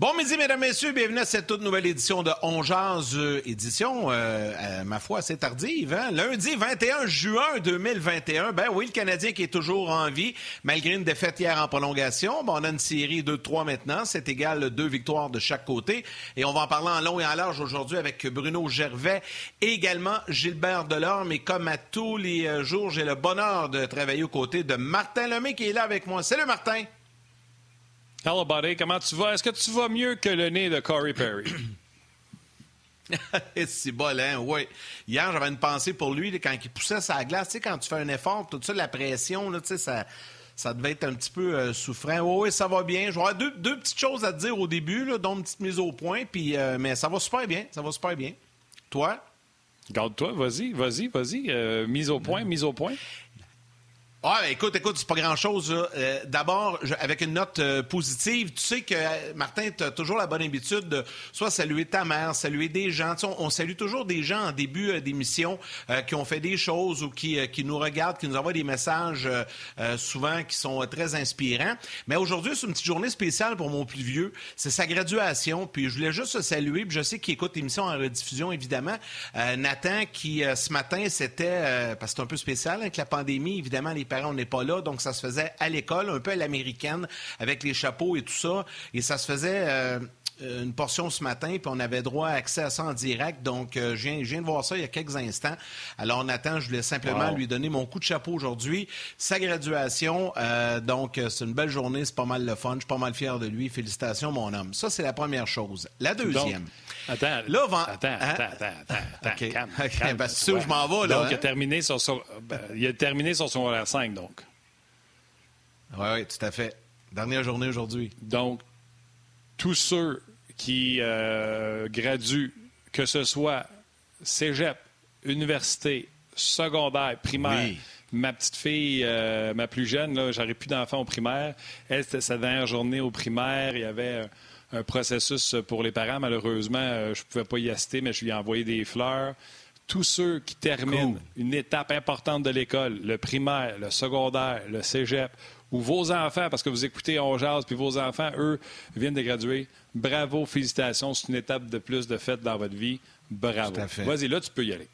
Bon midi, mesdames, messieurs. Bienvenue à cette toute nouvelle édition de On euh, édition, euh, ma foi, assez tardive. Hein? Lundi 21 juin 2021. Ben oui, le Canadien qui est toujours en vie, malgré une défaite hier en prolongation. Bon, on a une série de 3 maintenant. C'est égal deux victoires de chaque côté. Et on va en parler en long et en large aujourd'hui avec Bruno Gervais et également Gilbert Delorme. Et comme à tous les euh, jours, j'ai le bonheur de travailler aux côtés de Martin Lemay qui est là avec moi. Salut Martin! Hello, buddy. Comment tu vas? Est-ce que tu vas mieux que le nez de Corey Perry? c'est bon, hein? Oui. Hier, j'avais une pensée pour lui quand il poussait sa glace. Tu sais, quand tu fais un effort, tout ça, la pression, là, tu sais, ça, ça devait être un petit peu euh, souffrant. Oui, oui, ça va bien. Avoir deux, deux, petites choses à te dire au début, là, dont une petite mise au point. Puis, euh, mais ça va super bien. Ça va super bien. Toi? Garde-toi, vas-y, vas-y, vas-y. Euh, mise au point, mise au point. Ah, écoute, écoute, c'est pas grand-chose. Euh, D'abord, avec une note euh, positive, tu sais que, euh, Martin, tu as toujours la bonne habitude de soit saluer ta mère, saluer des gens. On, on, salue toujours des gens en début d'émission qui ont fait des choses ou qui, nous regardent, qui nous envoient des messages souvent qui sont très inspirants. Mais aujourd'hui, c'est une petite journée spéciale pour mon plus vieux. C'est sa graduation. Puis je voulais juste saluer, puis je sais qu'il écoute l'émission en rediffusion, évidemment. Nathan, qui ce matin, c'était, parce que c'est un peu spécial avec la pandémie, évidemment, les parents, on n'est pas là, donc ça se faisait à l'école, un peu à l'américaine, avec les chapeaux et tout ça. Et ça se faisait euh, une portion ce matin, puis on avait droit à accès à ça en direct. Donc, euh, je, viens, de voir ça il y a quelques instants. Alors, Nathan, je voulais simplement lui donner mon coup de chapeau aujourd'hui. Sa graduation, euh, donc, c'est une belle journée, c'est pas mal le fun. Je suis pas mal fier de lui. Félicitations, mon homme. Ça, c'est la première chose. La deuxième. attends, là, attends, hein? attends, attends, attends, OK, calme, ben, c'est où je m'en vais, là. Donc, il, a hein? terminé son, ben, il a terminé son secondaire 5, donc. Oui, oui, tout à fait. Dernière journée aujourd'hui. Donc, tous ceux qui euh, graduent, que ce soit cégep, université, secondaire, primaire. Ma petite fille, euh, ma plus jeune, j'aurais plus d'enfants au primaire. Elle, c'était sa dernière journée au primaire. Il y avait un processus pour les parents. Malheureusement, euh, je ne pouvais pas y assister, mais je lui ai envoyé des fleurs. Tous ceux qui terminent une étape importante de l'école, le primaire, le secondaire, le cégep, ou vos enfants, parce que vous écoutez On Jazz, puis vos enfants, eux, viennent de graduer. Bravo, félicitations. C'est une étape de plus de fête dans votre vie. Bravo. Vas-y, là, tu peux y aller.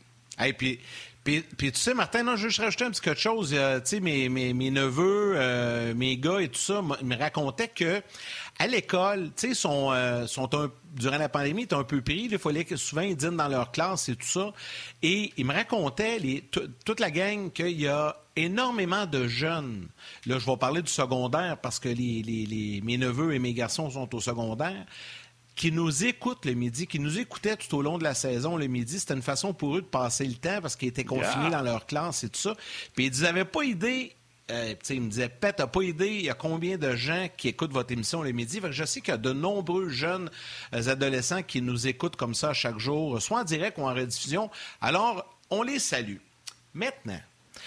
Et puis, puis, tu sais, Martin, non, je veux juste rajouter un petit quelque chose. tu sais, mes, mes, mes, neveux, euh, mes gars et tout ça me racontaient que à l'école, tu sais, sont, euh, sont un, durant la pandémie, ils étaient un peu pris. Il fallait que souvent ils dînent dans leur classe et tout ça. Et ils me racontaient, les, toute la gang, qu'il y a énormément de jeunes. Là, je vais parler du secondaire parce que les, les, mes neveux et mes garçons sont au secondaire qui nous écoutent le midi, qui nous écoutaient tout au long de la saison le midi. C'était une façon pour eux de passer le temps parce qu'ils étaient confinés dans leur classe et tout ça. Puis ils n'avaient pas idée. Euh, il me disait, Pet, t'as pas idée, il y a combien de gens qui écoutent votre émission le midi? je sais qu'il y a de nombreux jeunes euh, adolescents qui nous écoutent comme ça chaque jour, soit en direct ou en rediffusion. Alors, on les salue. Maintenant,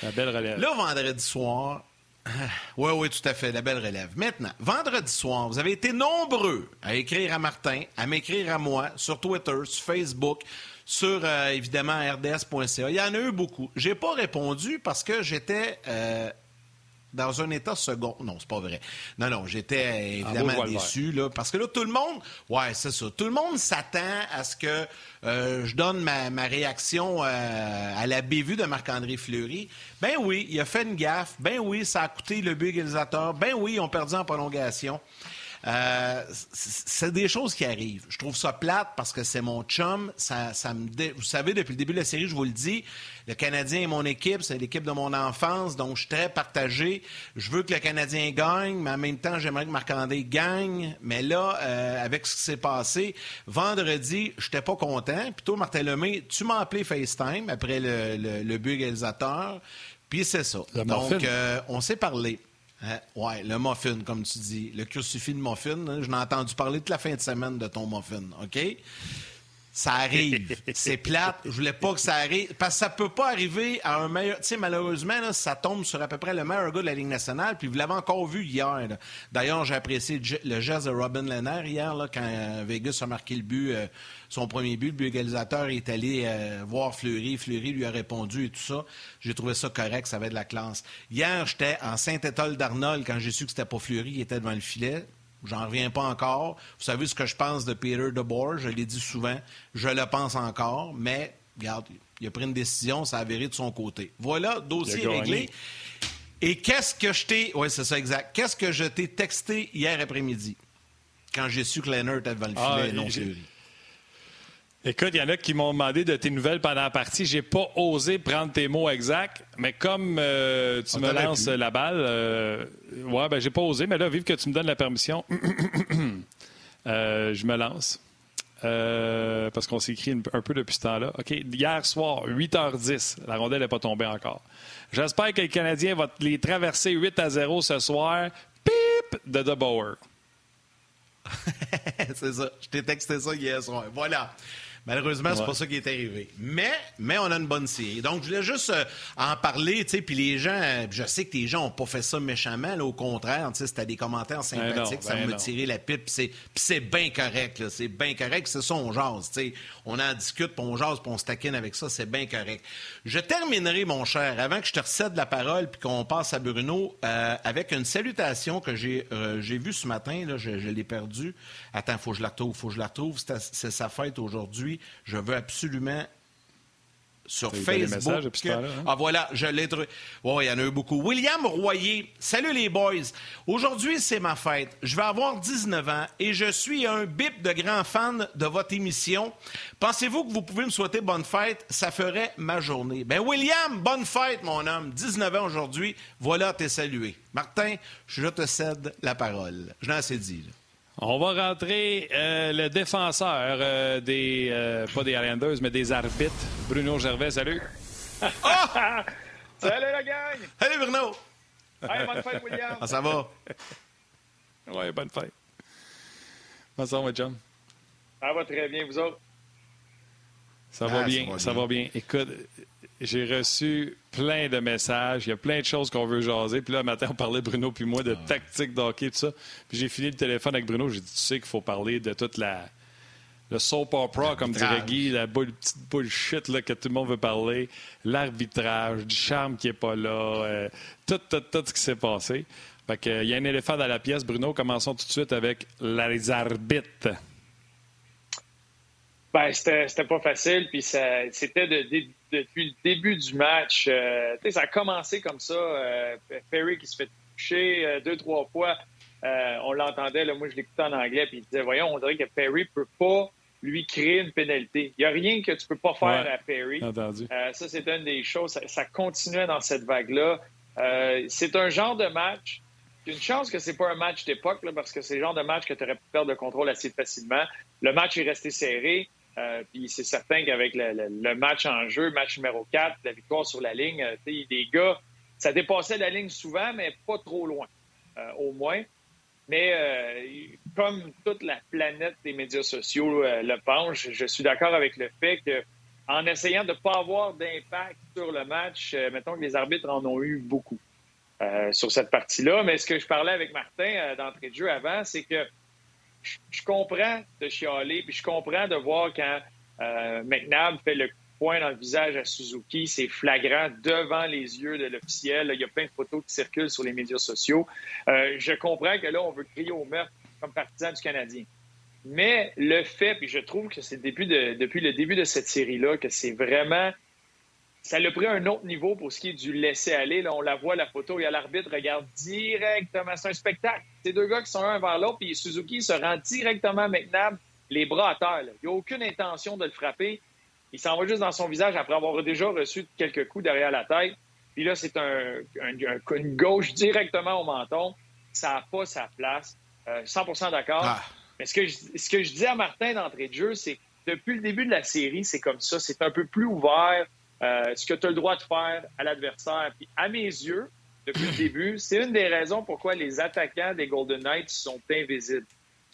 la belle relève. Là, vendredi soir, oui, oui, tout à fait, la belle relève. Maintenant, vendredi soir, vous avez été nombreux à écrire à Martin, à m'écrire à moi sur Twitter, sur Facebook, sur euh, évidemment rds.ca. Il y en a eu beaucoup. J'ai pas répondu parce que j'étais euh, dans un état second. Non, c'est pas vrai. Non, non, j'étais évidemment déçu, là, parce que là, tout le monde, ouais, c'est ça, tout le monde s'attend à ce que euh, je donne ma, réaction euh, à la bévue de Marc-André Fleury. Ben oui, il a fait une gaffe. Ben oui, ça a coûté le but égalisateur. Ben oui, ils ont perdu en prolongation. Euh, c'est des choses qui arrivent. Je trouve ça plate parce que c'est mon chum. Ça, ça me Vous savez, depuis le début de la série, je vous le dis, le Canadien est mon équipe, c'est l'équipe de mon enfance, donc je suis très partagé. Je veux que le Canadien gagne, mais en même temps, j'aimerais que Marc-André gagne. Mais là, euh, avec ce qui s'est passé, vendredi, je n'étais pas content. Plutôt, Martin Lemay, tu m'as appelé FaceTime après le, le, but égalisateur. Puis c'est ça. donc, euh, on s'est parlé. Hein? ouais, le muffin, comme tu dis. Le crucifix de muffin. Hein? Je n'ai entendu parler toute la fin de semaine de ton muffin. OK? Ça arrive. c'est plate. Je voulais pas que ça arrive. Parce que ça peut pas arriver à un meilleur. Tu sais, malheureusement, ça tombe sur à peu près le meilleur gars de la Ligue nationale. Puis vous l'avez encore vu hier. D'ailleurs, j'ai apprécié le geste de Robin Lehner hier, quand euh, Vegas a marqué euh, son premier but. Le but égalisateur est allé euh, voir Fleury. Fleury lui a répondu et tout ça. J'ai trouvé ça correct. Ça avait de la classe. Hier, j'étais en Saint-Étoile d'Arnold quand j'ai su que c'était pas Fleury qui était devant le filet J'en reviens pas encore. Vous savez ce que je pense de Peter DeBoer, je l'ai dit souvent, je le pense encore, mais regarde, il a pris une décision, ça a avéré de son côté. Voilà, dossier réglé. Et qu'est-ce que je t'ai. Oui, c'est ça, exact. Qu'est-ce que je t'ai texté hier après-midi quand j'ai su que Leonard avait le ah, filet non Écoute, il y en a qui m'ont demandé de tes nouvelles pendant la partie. J'ai pas osé prendre tes mots exacts, mais comme euh, tu me lances la balle, euh, ouais, ben j'ai pas osé, mais là, vive que tu me donnes la permission, euh, je me lance. parce qu'on s'est écrit un peu depuis ce temps-là. OK, hier soir, 8h10, la rondelle n'est pas tombée encore. J'espère que le Canadien va les traverser 8 à 0 ce soir. Pip de The Bower. c'est ça. Je t'ai texté ça hier soir. Voilà. Malheureusement, c'est pas ça qui est arrivé. Mais, mais on a une bonne série. Donc, je voulais juste euh, en parler, tu sais, puis les gens, euh, je sais que les gens n'ont pas fait ça méchamment, là, au contraire, tu sais, c'était des commentaires ben sympathiques, ça ben m'a tiré la pipe, puis c'est bien correct, c'est bien correct, c'est ça, on jase, tu sais. On en discute, puis on jase, puis on se taquine avec ça, c'est bien correct. Je terminerai, mon cher, avant que je te recède la parole, puis qu'on passe à Bruno, euh, avec une salutation que j'ai j'ai vue ce matin, là, je, je l'ai perdue. Attends, faut que je la retrouve, faut que je la retrouve, c'est sa fête aujourd'hui. Je veux absolument sur Facebook. Hein? Ah voilà, je l'ai trouvé. Oui, il y en a eu beaucoup. William Royer, salut les boys. Aujourd'hui, c'est ma fête. Je vais avoir 19 ans et je suis un bip de grand fan de votre émission. Pensez-vous que vous pouvez me souhaiter bonne fête? Ça ferait ma journée. Ben William, bonne fête, mon homme. 19 ans aujourd'hui. Voilà, t'es salué. Martin, je te cède la parole. Je l'ai assez dit. On va rentrer euh, le défenseur euh, des, euh, pas des Islanders, mais des arbitres. Bruno Gervais, salut. Ah! salut la gang! Salut Bruno! Hey, bonne fête, William! Ah, ça va? Oui, bonne fête. Comment ça va, John? Ça va très bien, vous autres? Ça va ah, bien, ça va bien. Écoute, j'ai reçu plein de messages. Il y a plein de choses qu'on veut jaser. Puis là, matin, on parlait, Bruno puis moi, de ah. tactique d'hockey, tout ça. Puis j'ai fini le téléphone avec Bruno. J'ai dit, tu sais qu'il faut parler de toute la... Le soap opera, comme dirait Guy, la petite bullshit là, que tout le monde veut parler, l'arbitrage, du charme qui n'est pas là, euh, tout, tout, tout ce qui s'est passé. Fait que, il y a un éléphant dans la pièce. Bruno, commençons tout de suite avec les arbitres. Ben, c'était pas facile, puis c'était depuis le début du match. Euh, ça a commencé comme ça. Euh, Perry qui se fait toucher euh, deux, trois fois. on l'entendait, moi je l'écoutais en anglais, puis il disait Voyons, on dirait que Perry peut pas lui créer une pénalité. Il n'y a rien que tu peux pas faire à Perry. ça, c'est une des choses. Ça, ça continuait dans cette vague-là. c'est un genre de match une chance que c'est pas un match d'époque, parce que c'est le genre de match que tu aurais pu perdre le contrôle assez facilement. Le match est resté serré. Euh, puis c'est certain qu'avec le, match en jeu, match numéro 4, la victoire sur la ligne, euh, les gars, ça dépassait la ligne souvent, mais pas trop loin, euh, au moins. Mais comme toute la planète des médias sociaux le penche, je suis d'accord avec le fait que en essayant de ne pas avoir d'impact sur le match, mettons que les arbitres en ont eu beaucoup sur cette partie-là. Mais ce que je parlais avec Martin d'entrée de jeu avant, c'est que je, comprends de chialer, puis je comprends de voir quand euh, McNabb fait le point dans le visage à Suzuki, c'est flagrant devant les yeux de l'officiel. Il y a plein de photos qui circulent sur les médias sociaux. Euh, je comprends que là, on veut crier au meurtre comme partisan du Canadien. Mais le fait, puis je trouve que c'est depuis, depuis le début de cette série-là, que c'est vraiment ça l'a pris un autre niveau pour ce qui est du laisser-aller. Là, on la voit, la photo, il y a l'arbitre regarde directement. C'est un spectacle. Ces deux gars qui sont un vers l'autre, puis Suzuki se rend directement à McNabb, les bras à terre. Il n'y a aucune intention de le frapper. Il s'en va juste dans son visage après avoir déjà reçu quelques coups derrière la tête. Puis là, c'est un, une gauche directement au menton. Ça n'a pas sa place. 100% euh, d'accord. Ah. Mais ce que, je, ce que je dis à Martin d'entrée de jeu, c'est que depuis le début de la série, c'est comme ça. C'est un peu plus ouvert. Euh, ce que tu as le droit de faire à l'adversaire. Puis à mes yeux, depuis le début, c'est une des raisons pourquoi les attaquants des Golden Knights sont invisibles.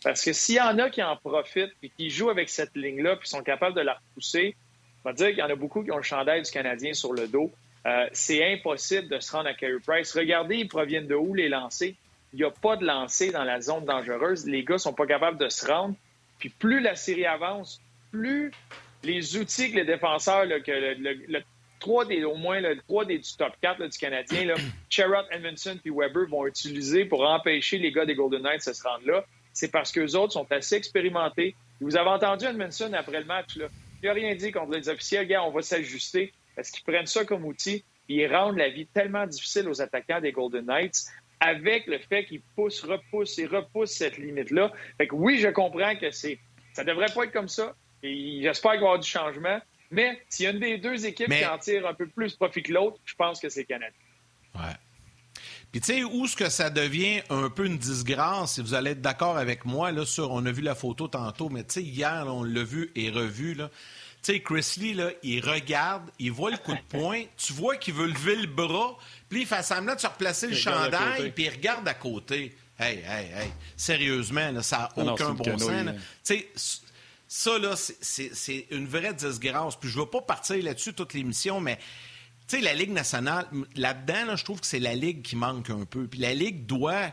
Parce que s'il y en a qui en profitent et qui jouent avec cette ligne-là puis sont capables de la repousser, on va dire qu'il y en a beaucoup qui ont le chandail du Canadien sur le dos. Euh, c'est impossible de se rendre à Carey Price. Regardez, ils proviennent de où les lancers? Il n'y a pas de lancers dans la zone dangereuse. Les gars sont pas capables de se rendre. Puis plus la série avance, plus les outils que les défenseurs, que le, 3 des, au moins le 3 des, du top 4 du Canadien, là, Sherrod, Edmondson puis Weber vont utiliser pour empêcher les gars des Golden Knights de se rendre là, c'est parce qu'eux autres sont assez expérimentés. Vous avez entendu Edmondson après le match, là. il n'a rien dit contre les officiels. Gars, on va s'ajuster parce qu'ils prennent ça comme outil et ils rendent la vie tellement difficile aux attaquants des Golden Knights avec le fait qu'ils poussent, repoussent et repoussent cette limite-là. Fait que oui, je comprends que c'est ça devrait pas être comme ça. Et j'espère qu'il va y avoir du changement. Mais s'il y a une des deux équipes qui en tire un peu plus profit que l'autre, je pense que c'est Canada. Ouais. Puis tu sais, où ce que ça devient un peu une disgrâce, si vous allez être d'accord avec moi, là, sur, on a vu la photo tantôt, mais tu sais, hier, on l'a vu et revu, là. Tu sais, Chris Lee, là, il regarde, il voit le coup de poing, tu vois qu'il veut lever le bras, puis il fait semblant de se replacer le chandail, puis il regarde à côté. Hey, hey, hey. Sérieusement, ça n'a aucun bon sens. Tu sais, ça, là, c'est une vraie disgrâce. Puis je ne veux pas partir là-dessus toute l'émission, mais tu sais, la Ligue nationale, là-dedans, je trouve que c'est la Ligue qui manque un peu. Puis la Ligue doit,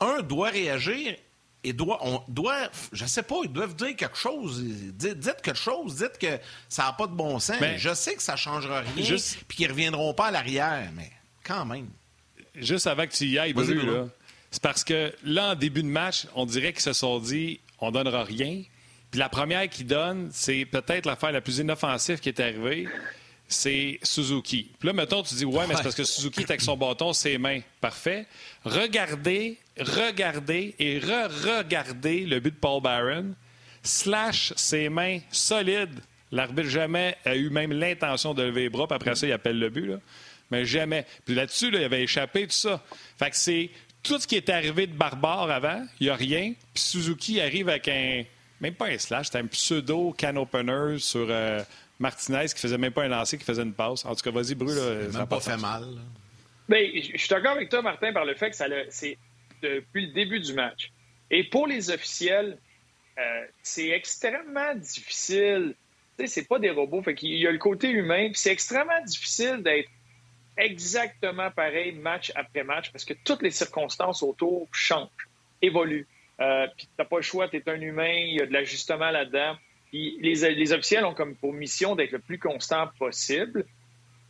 un, doit réagir et doit, on doit, je sais pas, ils doivent dire quelque chose. Dites, quelque chose, dites que ça n'a pas de bon sens. Mais je sais que ça ne changera rien, juste... puis qu'ils ne reviendront pas à l'arrière, mais quand même. Juste avant que tu y ailles, Bru, c'est parce que là, en début de match, on dirait qu'ils se sont dit on donnera rien. Puis la première qu'ils donnent, c'est peut-être l'affaire la plus inoffensive qui est arrivée, c'est Suzuki. Puis là, mettons, tu dis ouais, mais c'est parce que Suzuki est avec son bâton, ses mains. Parfait. Regardez, regardez et re-regardez le but de Paul Barron. Slash ses mains solides. L'arbitre jamais a eu même l'intention de lever les bras, puis après ça, il appelle le but. Mais jamais. Puis là-dessus, il avait échappé, tout ça. Fait que c'est tout ce qui est arrivé de barbare avant, il n'y a rien. Puis Suzuki arrive avec un, même pas un slash, c'était un pseudo can opener sur euh, Martinez qui faisait même pas un lancer, qui faisait une passe. En tout cas, vas-y, Bru. Ça n'a pas, fait mal. Mais je suis d'accord avec toi, Martin, par le fait que ça c'est depuis le début du match. Et pour les officiels, euh, c'est extrêmement difficile. Tu sais, c'est pas des robots. Fait qu'il y a le côté humain, puis c'est extrêmement difficile d'être exactement pareil match après match parce que toutes les circonstances autour changent, évoluent. Euh, puis t'as pas le choix, tu es un humain, il y a de l'ajustement là-dedans. Puis les, les, officiels ont comme pour mission d'être le plus constant possible.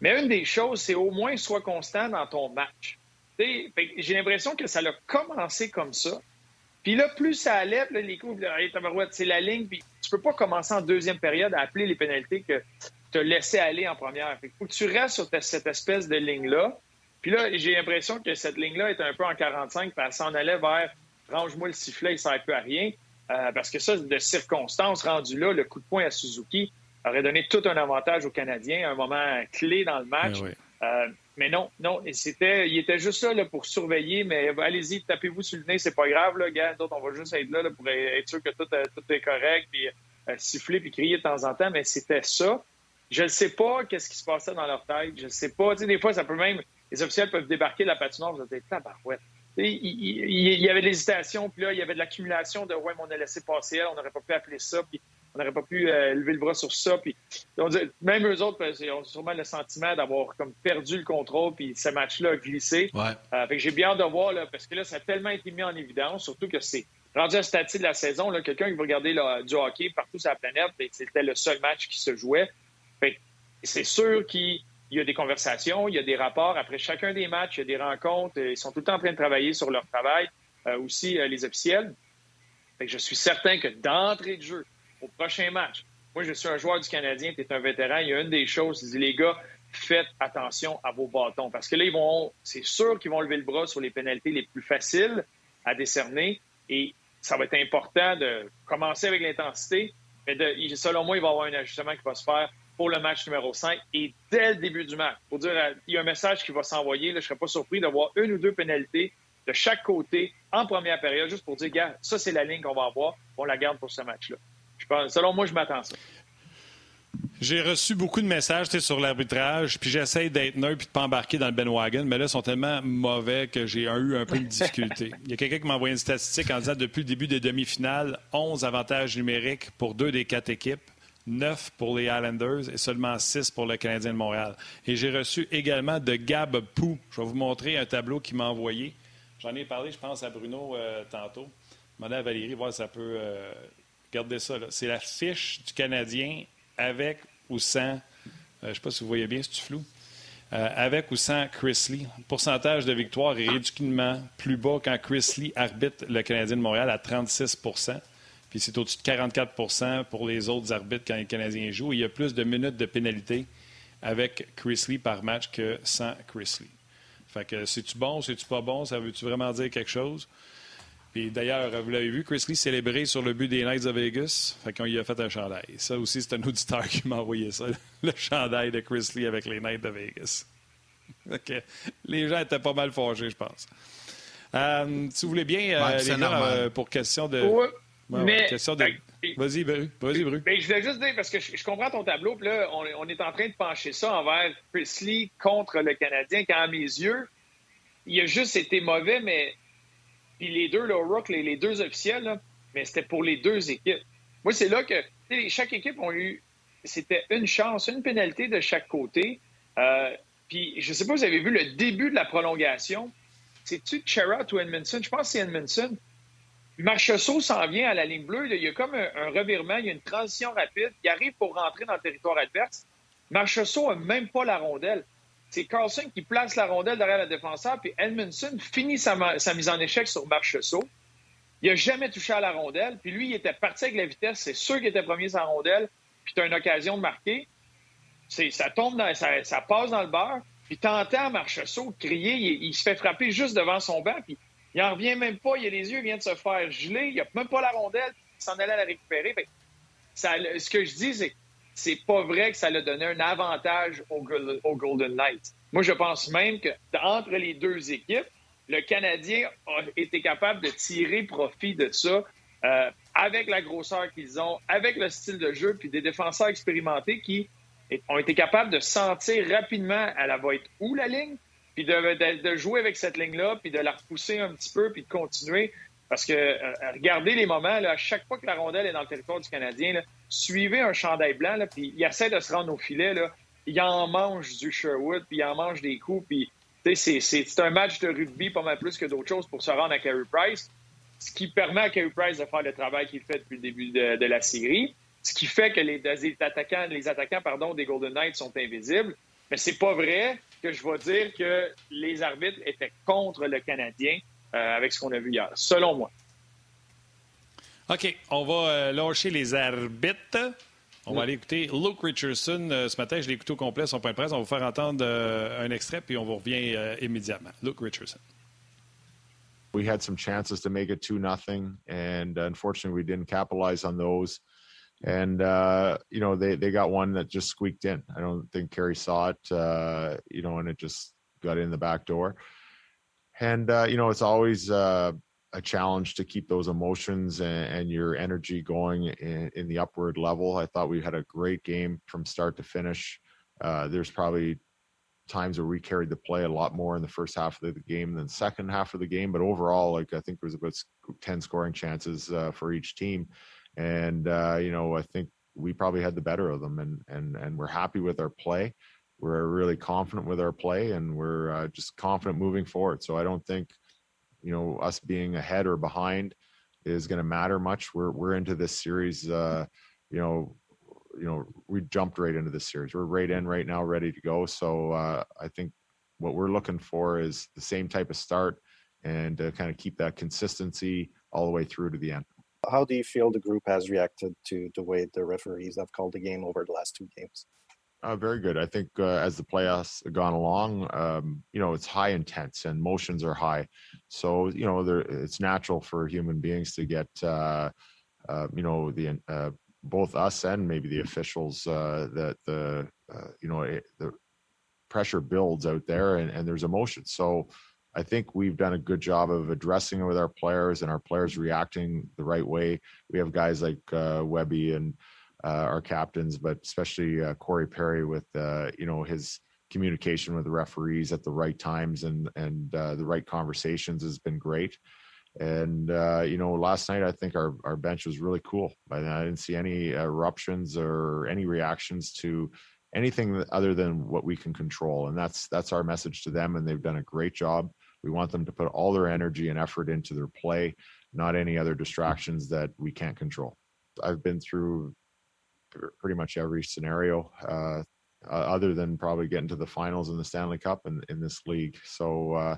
Mais une des choses, c'est au moins sois constant dans ton match. J'ai l'impression que ça a commencé comme ça. Puis là, plus ça allait, les coups, c'est la ligne, puis tu peux pas commencer en deuxième période à appeler les pénalités que te laisser aller en première. Il faut que tu restes sur cette espèce de ligne-là. Puis là, j'ai l'impression que cette ligne-là est un peu en 45, puis elle s'en allait vers range-moi le sifflet, ça ne sert plus à rien. Euh, parce que ça, de circonstances rendues là, le coup de poing à Suzuki aurait donné tout un avantage aux Canadiens, un moment clé dans le match. Eh euh, mais non, non, c'était, il était juste là, pour surveiller, mais allez-y, tapez-vous sur le nez, c'est pas grave, là, gars, on va juste être là, pour être sûr que tout, euh, tout est correct, puis siffler, puis crier de temps en temps, mais c'était ça. Je ne sais pas qu'est-ce qui se passait dans leur tête. Je ne sais pas. Tu sais, des fois, ça peut même. Les officiels peuvent débarquer de la patinoire. Vous êtes tabarouette. Il, y avait de l'hésitation, puis là, il y avait de l'accumulation de ouais, mais on a laissé passer elle, on n'aurait pas pu appeler ça, puis on n'aurait pas pu euh, lever le bras sur ça. Puis, même eux autres ont sûrement le sentiment d'avoir comme perdu le contrôle, puis ce match-là a glissé. Ouais. Euh, fait que j'ai bien hâte de voir, là, parce que là, ça a tellement été mis en évidence, surtout que c'est rendu à ce stade de la saison, quelqu'un qui veut regarder du hockey partout sur la planète, ben, c'était le seul match qui se jouait. C'est sûr qu'il y a des conversations, il y a des rapports. Après chacun des matchs, il y a des rencontres. Ils sont tout le temps en train de travailler sur leur travail, euh, aussi euh, les officiels. je suis certain que d'entrée de jeu, au prochain match, moi, je suis un joueur du Canadien, tu es un vétéran. Il y a une des choses, je dis, les gars, faites attention à vos bâtons. Parce que là, ils vont, c'est sûr qu'ils vont lever le bras sur les pénalités les plus faciles à décerner. Et ça va être important de commencer avec l'intensité. Mais selon moi, il va y avoir un ajustement qui va se faire pour le match numéro 5 et dès le début du match. Pour dire, euh, il y a un message qui va s'envoyer. Je ne serais pas surpris d'avoir une ou deux pénalités de chaque côté en première période, juste pour dire, gars, ça, c'est la ligne qu'on va avoir. On la garde pour ce match-là. selon moi, je m'attends à ça. J'ai reçu beaucoup de messages sur l'arbitrage, puis j'essaie d'être neutre et de ne pas embarquer dans le Ben Wagon, mais là, ils sont tellement mauvais que j'ai eu un peu de difficulté. Il y a quelqu'un qui m'a envoyé une statistique en disant depuis le début des demi-finales, 11 avantages numériques pour deux des quatre équipes. 9 pour les Islanders et seulement 6 pour le Canadien de Montréal. Et j'ai reçu également de Gab Pou. Je vais vous montrer un tableau qu'il m'a envoyé. J'en ai parlé, je pense, à Bruno euh, tantôt. Demandez à Valérie, voir si ça peut. Euh, garder ça. C'est la fiche du Canadien avec ou sans. Euh, je ne sais pas si vous voyez bien, c'est flou? Euh, avec ou sans Chris Lee, le pourcentage de victoire est ridiculement plus bas quand Chris Lee arbitre le Canadien de Montréal à 36 puis c'est au-dessus de 44% pour les autres arbitres quand les Canadiens jouent. Il y a plus de minutes de pénalité avec Chris Lee par match que sans Chris Lee. Fait que c'est-tu bon, c'est-tu pas bon, ça veut-tu vraiment dire quelque chose? Puis d'ailleurs, vous l'avez vu, Chris Lee célébré sur le but des Knights de Vegas. Fait qu'on y a fait un chandail. Ça aussi, c'est un auditeur qui m'a envoyé ça, le chandail de Chris Lee avec les Knights de Vegas. Fait les gens étaient pas mal fâchés, je pense. Euh, si vous voulez bien, euh, les gars, euh, pour question de mais, Vas-y, Bru. Vas-y, Bru. je voulais juste dire, parce que je, comprends ton tableau, puis là, on, est en train de pencher ça envers Presley contre le Canadien, quand à mes yeux, il a juste été mauvais, mais. Puis les deux, le Rook, les, deux officiels, mais c'était pour les deux équipes. Moi, c'est là que chaque équipe a eu. C'était une chance, une pénalité de chaque côté. Euh, puis je ne sais pas si vous avez vu le début de la prolongation. C'est-tu Chera ou Edmondson? Je pense que c'est Edmondson Marchessault s'en vient à la ligne bleue. il y a comme un, revirement, il y a une transition rapide. Il arrive pour rentrer dans le territoire adverse. Marchessault n'a même pas la rondelle. C'est Carlson qui place la rondelle derrière le défenseur, puis Edmondson finit sa, mise en échec sur Marchessault. Il n'a jamais touché à la rondelle, puis lui, il était parti avec la vitesse. C'est sûr qu'il était premier sans rondelle, puis tu as une occasion de marquer. Ça tombe ça, ça, passe dans le beurre, puis t'entends Marchessault crier, il, il, se fait frapper juste devant son banc, puis il n'en revient même pas. Il a les yeux, il vient de se faire geler. Il n'a même pas la rondelle. Il s'en allait la récupérer. ce que je dis, c'est que c'est pas vrai que ça a donné un avantage au, Golden Knights. Moi, je pense même que entre les deux équipes, le Canadien a été capable de tirer profit de ça euh, avec la grosseur qu'ils ont, avec le style de jeu, puis des défenseurs expérimentés qui ont été capables de sentir rapidement elle va être où la ligne, puis de, jouer avec cette ligne-là, puis de la repousser un petit peu, puis de continuer. Parce que euh, regardez les moments, là, à chaque fois que la rondelle est dans le territoire du Canadien, suivez un chandail blanc, là, puis il essaie de se rendre au filet. Là, il en mange du Sherwood, puis il en mange des coups. Puis c'est un match de rugby pas mal plus que d'autres choses pour se rendre à Carey Price. Ce qui permet à Carey Price de faire le travail qu'il fait depuis le début de, la série. Ce qui fait que les, attaquants, les attaquants pardon, des Golden Knights sont invisibles. Mais c'est pas vrai que je vais dire que les arbitres étaient contre le Canadien euh, avec ce qu'on a vu hier, selon moi. OK, on va euh, lâcher les arbitres. On va aller écouter Luke Richardson euh, ce matin. Je l'ai écouté au complet, son point de presse. On va vous faire entendre un extrait, puis on vous revient immédiatement. Luke Richardson. We had some chances to make it 2 nothing, and unfortunately, we didn't capitalize on those. And uh, you know they they got one that just squeaked in. I don't think Kerry saw it, uh, you know, and it just got in the back door. And uh, you know, it's always uh, a challenge to keep those emotions and, and your energy going in, in, the upward level. I thought we had a great game from start to finish. Uh, there's probably times where we carried the play a lot more in the first half of the game than second half of the game, but overall, like I think there was about 10 scoring chances uh, for each team and uh, you know I think we probably had the better of them, and and and we're happy with our play. We're really confident with our play, and we're uh, just confident moving forward. So I don't think you know us being ahead or behind is going to matter much. We're we're into this series. Uh, you know, you know, we jumped right into this series. We're right in right now, ready to go. So uh, I think what we're looking for is the same type of start and uh, kind of keep that consistency all the way through to the end. How do you feel the group has reacted to the way the referees have called the game over the last two games? Uh, very good. I think uh, as the playoffs have gone along, um, you know, it's high intense and motions are high. So, you know, it's natural for human beings to get, uh, uh you know, the uh, both us and maybe the officials uh, that the, you know, it, the pressure builds out there and, and there's emotion. So, I think we've done a good job of addressing it with our players and our players reacting the right way. We have guys like uh, Webby and uh, our captains, but especially uh, Corey Perry with uh, you know his communication with the referees at the right times and and uh, the right conversations has been great. And uh, you know, last night I think our our bench was really cool. I, I didn't see any eruptions or any reactions to anything other than what we can control and that's that's our message to them and they've done a great job we want them to put all their energy and effort into their play, not any other distractions that we can't control. I've been through pretty much every scenario, uh, uh, other than probably getting to the finals in the Stanley Cup in, in this league. So, uh,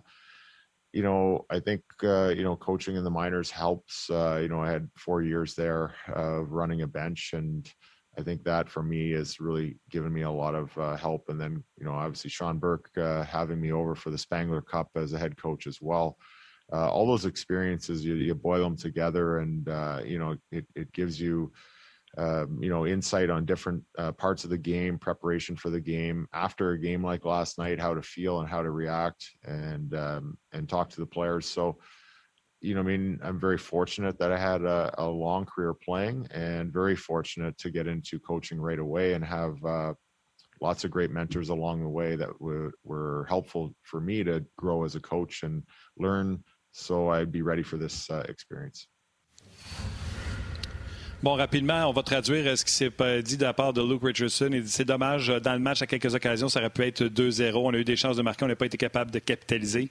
you know, I think, uh, you know, coaching in the minors helps. Uh, you know, I had four years there of running a bench, and I think that for me has really given me a lot of uh, help. And then, you know, obviously Sean Burke uh, having me over for the Spangler Cup as a head coach as well. Uh, all those experiences, you, you, boil them together, and uh, you know, it, it gives you um, you know, insight on different uh, parts of the game, preparation for the game after a game like last night, how to feel and how to react, and um, and talk to the players. So, you know, I mean, I'm very fortunate that I had a, a long career playing, and very fortunate to get into coaching right away and have uh, lots of great mentors along the way that were, were helpful for me to grow as a coach and learn so I'd be ready for this uh, experience. Bon, rapidement, on va traduire ce qui s'est dit de la part de Luke Richardson. Il dit c'est dommage, dans le match, à quelques occasions, ça aurait pu être 2-0. On a eu des chances de marquer, on n'a pas été capable de capitaliser.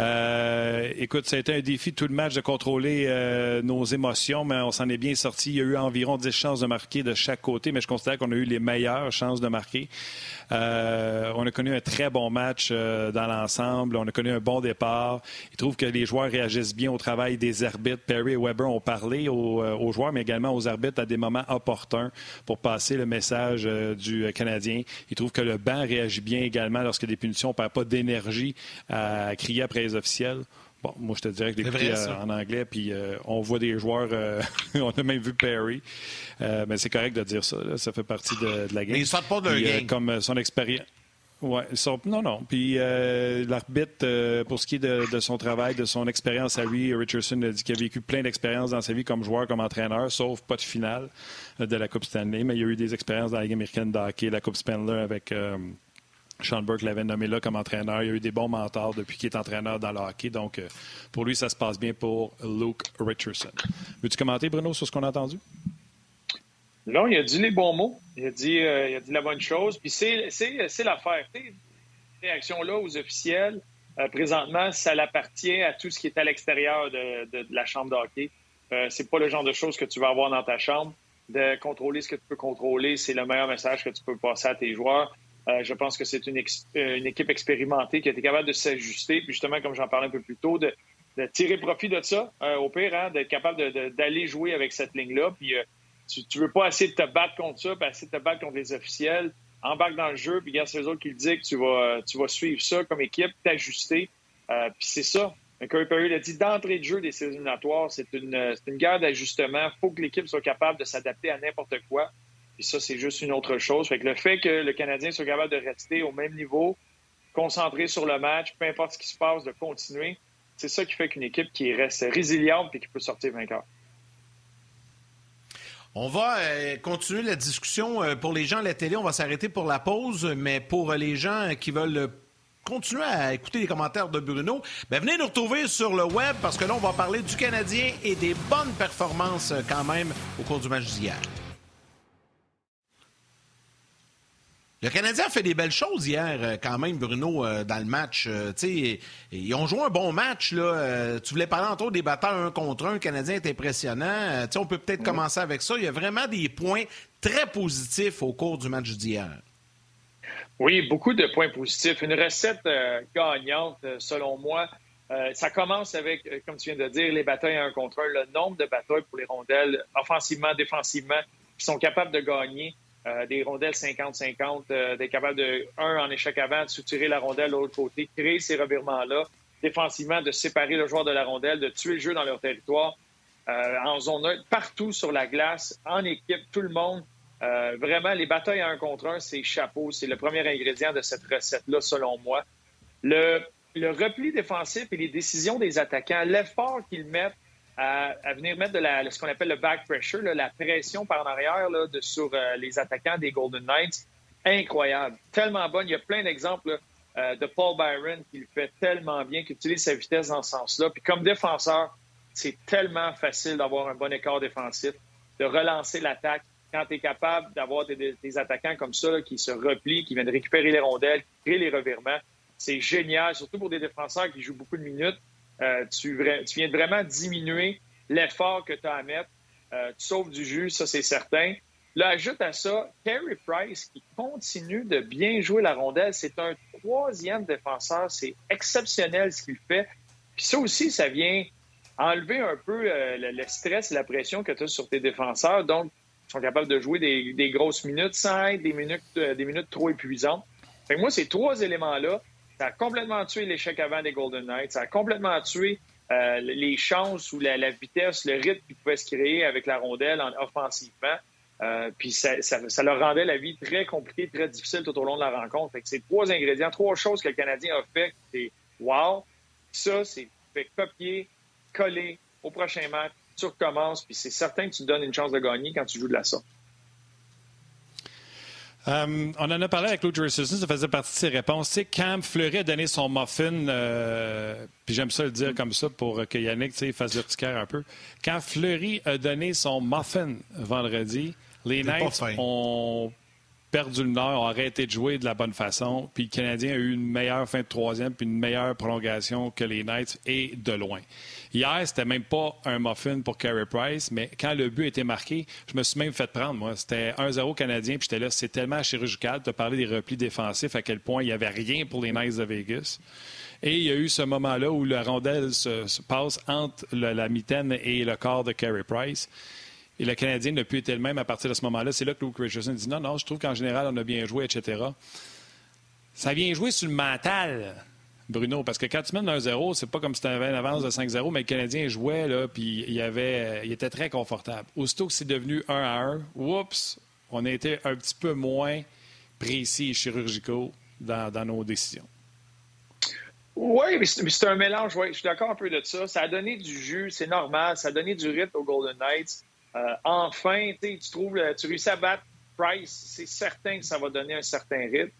Euh, écoute, ça a été un défi tout le match de contrôler euh, nos émotions, mais on s'en est bien sorti. Il y a eu environ 10 chances de marquer de chaque côté, mais je considère qu'on a eu les meilleures chances de marquer. Euh, on a connu un très bon match dans l'ensemble. On a connu un bon départ. Il trouve que les joueurs réagissent bien au travail des arbitres. Perry et Weber ont parlé aux, aux joueurs, mais également aux arbitres à des moments opportuns pour passer le message euh, du Canadien. Il trouve que le banc réagit bien également lorsque des punitions. On ne perd pas d'énergie à crier après les officiels. Bon, moi, je te dirais que l'écouter euh, en anglais, puis euh, on voit des joueurs, on a même vu Perry, mais c'est correct de dire ça, ça fait partie de, la game. Mais ils sortent pas d'un game. Comme son expérience. Oui, non, non. Puis euh, l'arbitre, euh, pour ce qui est de, son travail, de son expérience à lui, Richardson a dit qu'il a vécu plein d'expériences dans sa vie comme joueur, comme entraîneur, sauf pas de finale euh, de la Coupe Stanley, mais il y a eu des expériences dans la Ligue américaine de hockey, la Coupe Spengler avec Sean Burke l'avait nommé là comme entraîneur. Il y a eu des bons mentors depuis qu'il est entraîneur dans le hockey. Donc, pour lui, ça se passe bien pour Luke Richardson. Veux-tu commenter, Bruno, sur ce qu'on a entendu? Non, il a dit les bons mots. Il a dit, euh, a dit la bonne chose. Puis c'est, c'est, l'affaire. Ces réactions-là aux officiels, euh, présentement, ça appartient à tout ce qui est à l'extérieur de, de, la chambre de hockey. Euh, c'est pas le genre de choses que tu vas avoir dans ta chambre. De contrôler ce que tu peux contrôler, c'est le meilleur message que tu peux passer à tes joueurs. Euh, je pense que c'est une, une, équipe expérimentée qui a été capable de s'ajuster. Puis justement, comme j'en parlais un peu plus tôt, de, de tirer profit de ça, au pire, hein, d'être capable d'aller jouer avec cette ligne-là. Puis tu, ne veux pas essayer de te battre contre ça, puis essayer de te battre contre les officiels. Embarque dans le jeu, puis regarde, c'est eux autres qui le disent que tu vas, tu vas suivre ça comme équipe, t'ajuster. Euh, puis c'est ça. Curry Perry l'a dit d'entrée de jeu des séries éliminatoires, c'est une, une guerre d'ajustement. Il faut que l'équipe soit capable de s'adapter à n'importe quoi. Puis ça, c'est juste une autre chose. Fait que le fait que le Canadien soit capable de rester au même niveau, concentré sur le match, peu importe ce qui se passe, de continuer, c'est ça qui fait qu'une équipe qui reste résiliente et qui peut sortir vainqueur. On va euh, continuer la discussion. Euh, pour les gens à la télé, on va s'arrêter pour la pause, mais pour les gens qui veulent continuer à écouter les commentaires de Bruno, ben venez nous retrouver sur le web parce que là, on va parler du Canadien et des bonnes performances euh, quand même au cours du match d'hier. Le Canadien a fait des belles choses hier, euh, quand même, Bruno, euh, dans le match. Euh, ils ont joué un bon match. Là. tu voulais parler entre autres des batteurs un contre un. Le Canadien est impressionnant. on peut peut-être commencer avec ça. Il y a vraiment des points très positifs au cours du match d'hier. Oui, beaucoup de points positifs. Une recette gagnante, selon moi. ça commence avec, comme tu viens de dire, les batailles un contre un, le nombre de batailles pour les rondelles, offensivement, défensivement, qui sont capables de gagner. Euh, des rondelles 50-50, euh, d'être de, un, en échec avant, de soutirer la rondelle de l'autre côté, créer ces revirements-là, défensivement, de séparer le joueur de la rondelle, de tuer le jeu dans leur territoire, euh, en zone neutre, partout sur la glace, en équipe, tout le monde. vraiment, les batailles à un contre un, c'est chapeau. C'est le premier ingrédient de cette recette-là, selon moi. Le repli défensif et les décisions des attaquants, l'effort qu'ils mettent à, venir mettre de la, ce qu'on appelle le back pressure, la pression par en arrière de, sur euh, les attaquants des Golden Knights. Incroyable. Tellement bonne. Il y a plein d'exemples euh, de Paul Byron qui le fait tellement bien, qui utilise sa vitesse dans ce sens-là. Puis comme défenseur, c'est tellement facile d'avoir un bon écart défensif, de relancer l'attaque quand tu es capable d'avoir des, attaquants comme ça qui se replient, qui viennent récupérer les rondelles, qui créent les revirements. C'est génial, surtout pour des défenseurs qui jouent beaucoup de minutes. Euh, tu, viens de vraiment diminuer l'effort que tu as à mettre. Euh, tu sauves du jus, ça c'est certain. Là, ajoute à ça Carey Price qui continue de bien jouer la rondelle. C'est un troisième défenseur. C'est exceptionnel ce qu'il fait. Puis ça aussi, ça vient enlever un peu euh, le, stress et la pression que tu as sur tes défenseurs. Donc, ils sont capables de jouer des, grosses minutes sans des minutes, des minutes trop épuisantes. Fait moi, ces trois éléments-là, ça a complètement tué l'échec avant des Golden Knights. Ça a complètement tué euh, les chances ou la, vitesse, le rythme qui pouvait se créer avec la rondelle en, offensivement. Euh, puis ça, leur rendait la vie très compliquée, très difficile tout au long de la rencontre. Fait que c'est trois ingrédients, trois choses que le Canadien a fait. C'est wow. Ça, c'est fait copier, coller au prochain match. Tu recommences, puis c'est certain que tu te donnes une chance de gagner quand tu joues de la sorte. Euh, on en a parlé avec Luke Richardson, ça faisait partie de ses réponses. Tu sais, quand Fleury a donné son muffin, euh, puis j'aime ça le dire comme ça pour que Yannick fasse le petit un peu. Quand Fleury a donné son muffin vendredi, les Knights ont perdu le nord, ont arrêté de jouer de la bonne façon, puis le Canadien a eu une meilleure fin de troisième, puis une meilleure prolongation que les Knights, et de loin. Hier, c'était même pas un muffin pour Carey Price, mais quand le but été marqué, je me suis même fait prendre, moi. C'était 1-0 Canadien, puis j'étais là, c'est tellement chirurgical de parler des replis défensifs, à quel point il n'y avait rien pour les Knights de Vegas. Et il y a eu ce moment-là où la rondelle se, passe entre la mitaine et le corps de Carey Price. Et le Canadien n'a plus été le même à partir de ce moment-là. C'est là que Luke Richardson dit non, non, je trouve qu'en général, on a bien joué, etc. Ça vient jouer sur le mental, Bruno, parce que quand tu mènes 1-0, c'est pas comme si tu avais une avance de 5-0, mais le Canadien jouait, là, puis il, avait, il était très confortable. Aussitôt que c'est devenu 1 1, oups, on a été un petit peu moins précis et chirurgicaux dans, nos décisions. Oui, mais c'est un mélange, oui. Je suis d'accord un peu de ça. Ça a donné du jus, c'est normal. Ça a donné du rythme aux Golden Knights. Euh, enfin, tu trouves, euh, tu réussis à battre Price, c'est certain que ça va donner un certain rythme.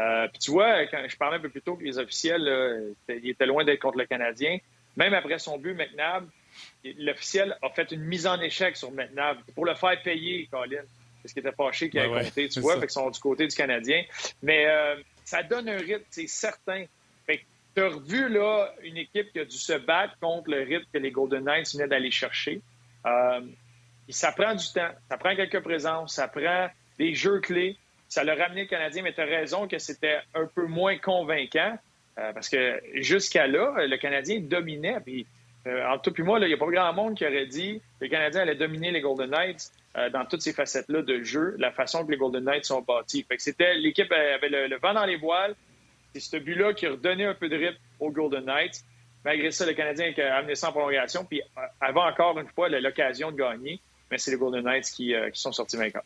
Euh, puis tu vois, quand je parlais un peu plus tôt que les officiels, il était loin d'être contre le Canadien. Même après son but, McNabb, l'officiel a fait une mise en échec sur McNabb pour le faire payer, Colin. Parce qu'il était fâché qu'il ait compté, tu vois, fait qu'ils sont du côté du Canadien. Mais ça donne un rythme, c'est certain. Fait que tu as revu là une équipe qui a dû se battre contre le rythme que les Golden Knights venaient d'aller chercher. Ça prend du temps, ça prend quelques présences, ça prend des jeux clés. Ça l'a ramené le Canadien, mais tu as raison que c'était un peu moins convaincant euh, parce que jusqu'à là, le Canadien dominait. Puis, euh, entre toi et moi, il n'y a pas grand monde qui aurait dit que le Canadien allait dominer les Golden Knights euh, dans toutes ces facettes-là de jeu, la façon que les Golden Knights sont bâtis. Fait que c'était l'équipe avait le, vent dans les voiles. C'est ce but-là qui a redonné un peu de rythme aux Golden Knights. Malgré ça, le Canadien a amené ça en prolongation, puis avait encore une fois l'occasion de gagner. Mais c'est les Golden Knights qui, qui sont sortis vainqueurs.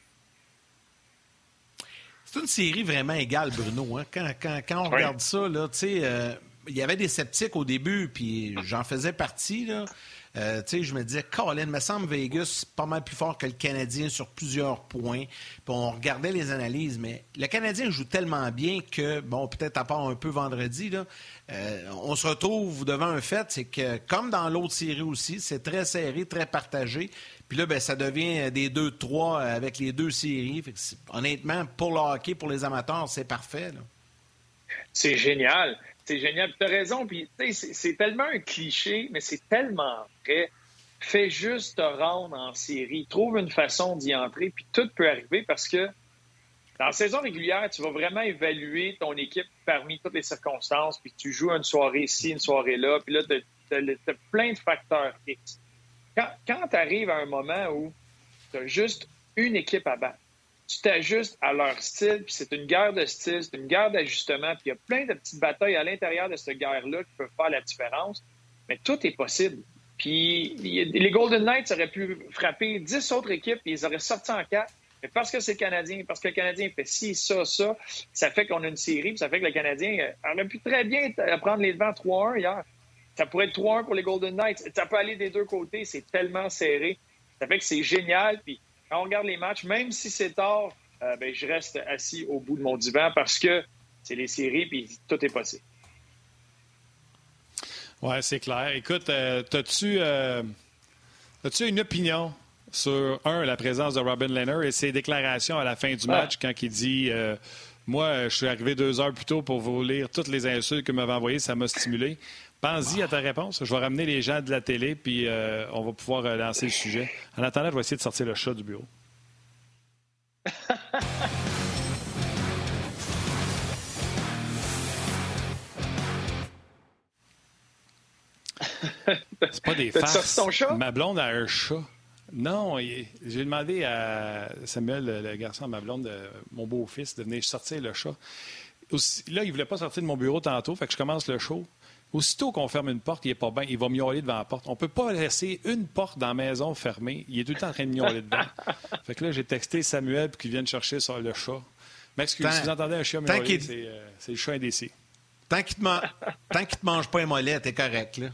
C'est une série vraiment égale, Bruno. Hein. Quand, on regarde ça, là, euh, il y avait des sceptiques au début, puis j'en faisais partie. Là. Euh, je me disais, Colin, me semble Vegas pas mal plus fort que le Canadien sur plusieurs points. On regardait les analyses, mais le Canadien joue tellement bien que, bon, peut-être à part un peu vendredi, là, euh, on se retrouve devant un fait, c'est que, comme dans l'autre série aussi, c'est très serré, très partagé. Puis là, ben, ça devient des 2-3 avec les deux séries. honnêtement, pour le hockey, pour les amateurs, c'est parfait. C'est génial. C'est génial. Tu as raison. Puis, c'est tellement un cliché, mais c'est tellement vrai. Fais juste te rendre en série. Trouve une façon d'y entrer, puis tout peut arriver parce que dans la saison régulière, tu vas vraiment évaluer ton équipe parmi toutes les circonstances, puis tu joues une soirée ici, une soirée là, puis là, tu as, plein de facteurs X quand, tu arrives à un moment où tu as juste une équipe à battre, tu t'ajustes à leur style, puis c'est une guerre de style, c'est une guerre d'ajustement, puis il y a plein de petites batailles à l'intérieur de cette guerre-là qui peuvent faire la différence, mais tout est possible. Puis les Golden Knights auraient pu frapper dix autres équipes et ils auraient sorti en quatre. Mais parce que c'est Canadien, parce que le Canadien fait ci, ça, ça, ça fait qu'on a une série, puis ça fait que le Canadien euh, aurait pu très bien prendre les devants 3-1 hier. Ça pourrait être 3-1 pour les Golden Knights. Ça peut aller des deux côtés. C'est tellement serré. Ça fait que c'est génial. Puis quand on regarde les matchs, même si c'est tard, euh, ben, je reste assis au bout de mon divan parce que c'est les séries puis tout est possible. Oui, c'est clair. Écoute, euh, as-tu euh, as une opinion sur, un, la présence de Robin Lehner et ses déclarations à la fin du match quand il dit Moi, je suis arrivé deux heures plus tôt pour vous lire toutes les insultes que m'avait envoyées, ça m'a stimulé. Pense-y à ta réponse. Je vais ramener les gens de la télé, puis euh, on va pouvoir euh, lancer le sujet. En attendant, je vais essayer de sortir le chat du bureau. C'est pas des farces. ton chat? Ma blonde a un chat. Non, j'ai demandé à Samuel, le garçon ma blonde, mon beau-fils, de venir sortir le chat. là, il voulait pas sortir de mon bureau tantôt, fait que je commence le show. Aussitôt qu'on ferme une porte, il est pas bien, il va miauler devant la porte. On peut pas laisser une porte dans la maison fermée. Il est tout le temps en train de miauler dedans. fait que là, j'ai texté Samuel pour qu'il vienne chercher sur le chat. M'excusez, si vous entendez un chat miauler, euh, c'est le chat indécis. Tant qu'il ne te, mange pas un mollet, t'es correct, là.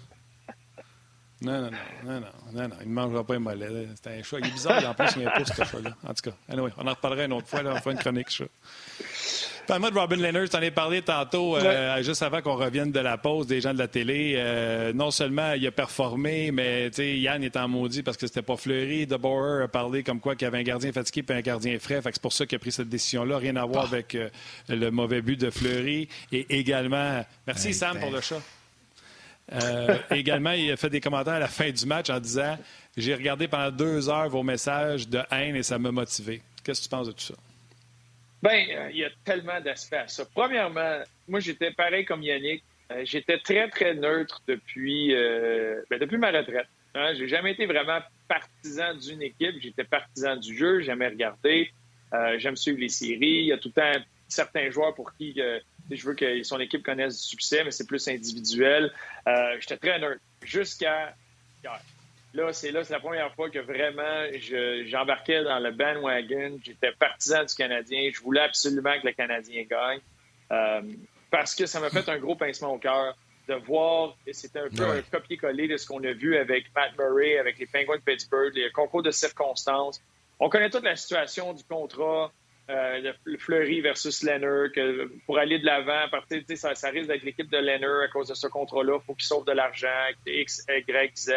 Non, non, non, non, non, non, il ne mangera pas un mollet. C'est un chat. Il est bizarre, en plus, il y a un pouce, ce chat-là. En tout cas, anyway, on en reparlera une autre fois, là, on fera une chronique, chat. Parle-moi de Robin Leonard, tu en as parlé tantôt, euh, juste avant qu'on revienne de la pause des gens de la télé. Euh, non seulement il a performé, mais Yann est en maudit parce que c'était pas fleuri. De a parlé comme quoi qu'il y avait un gardien fatigué et un gardien frais. c'est pour ça qu'il a pris cette décision-là. Rien à voir ah. avec euh, le mauvais but de Fleury. Et également, merci Sam pour le chat. également, il a fait des commentaires à la fin du match en disant J'ai regardé pendant deux heures vos messages de haine et ça m'a motivé. Qu'est-ce que tu penses de tout ça? Bien, euh, il y a tellement d'aspects à ça. Premièrement, moi, j'étais pareil comme Yannick. Euh, j'étais très, très neutre depuis, euh, ben, depuis ma retraite. Hein. J'ai jamais été vraiment partisan d'une équipe. J'étais partisan du jeu. J'aimais regarder. J'aime suivre les séries. Il y a tout le temps certains joueurs pour qui je veux que son équipe connaisse du succès, mais c'est plus individuel. J'étais très neutre jusqu'à Là, c'est là, c'est la première fois que vraiment j'embarquais dans le bandwagon. J'étais partisan du Canadien. Je voulais absolument que le Canadien gagne. Euh, parce que ça m'a fait un gros pincement au cœur de voir, et c'était un peu un copier-coller de ce qu'on a vu avec Matt Murray, avec les Penguins de Pittsburgh, les concours de circonstances. On connaît toute la situation du contrat, euh, le Fleury versus Leonard, que pour aller de l'avant, ça, ça risque d'être l'équipe de Leonard à cause de ce contrat-là. Il faut qu'il sauve de l'argent, X, Y, Z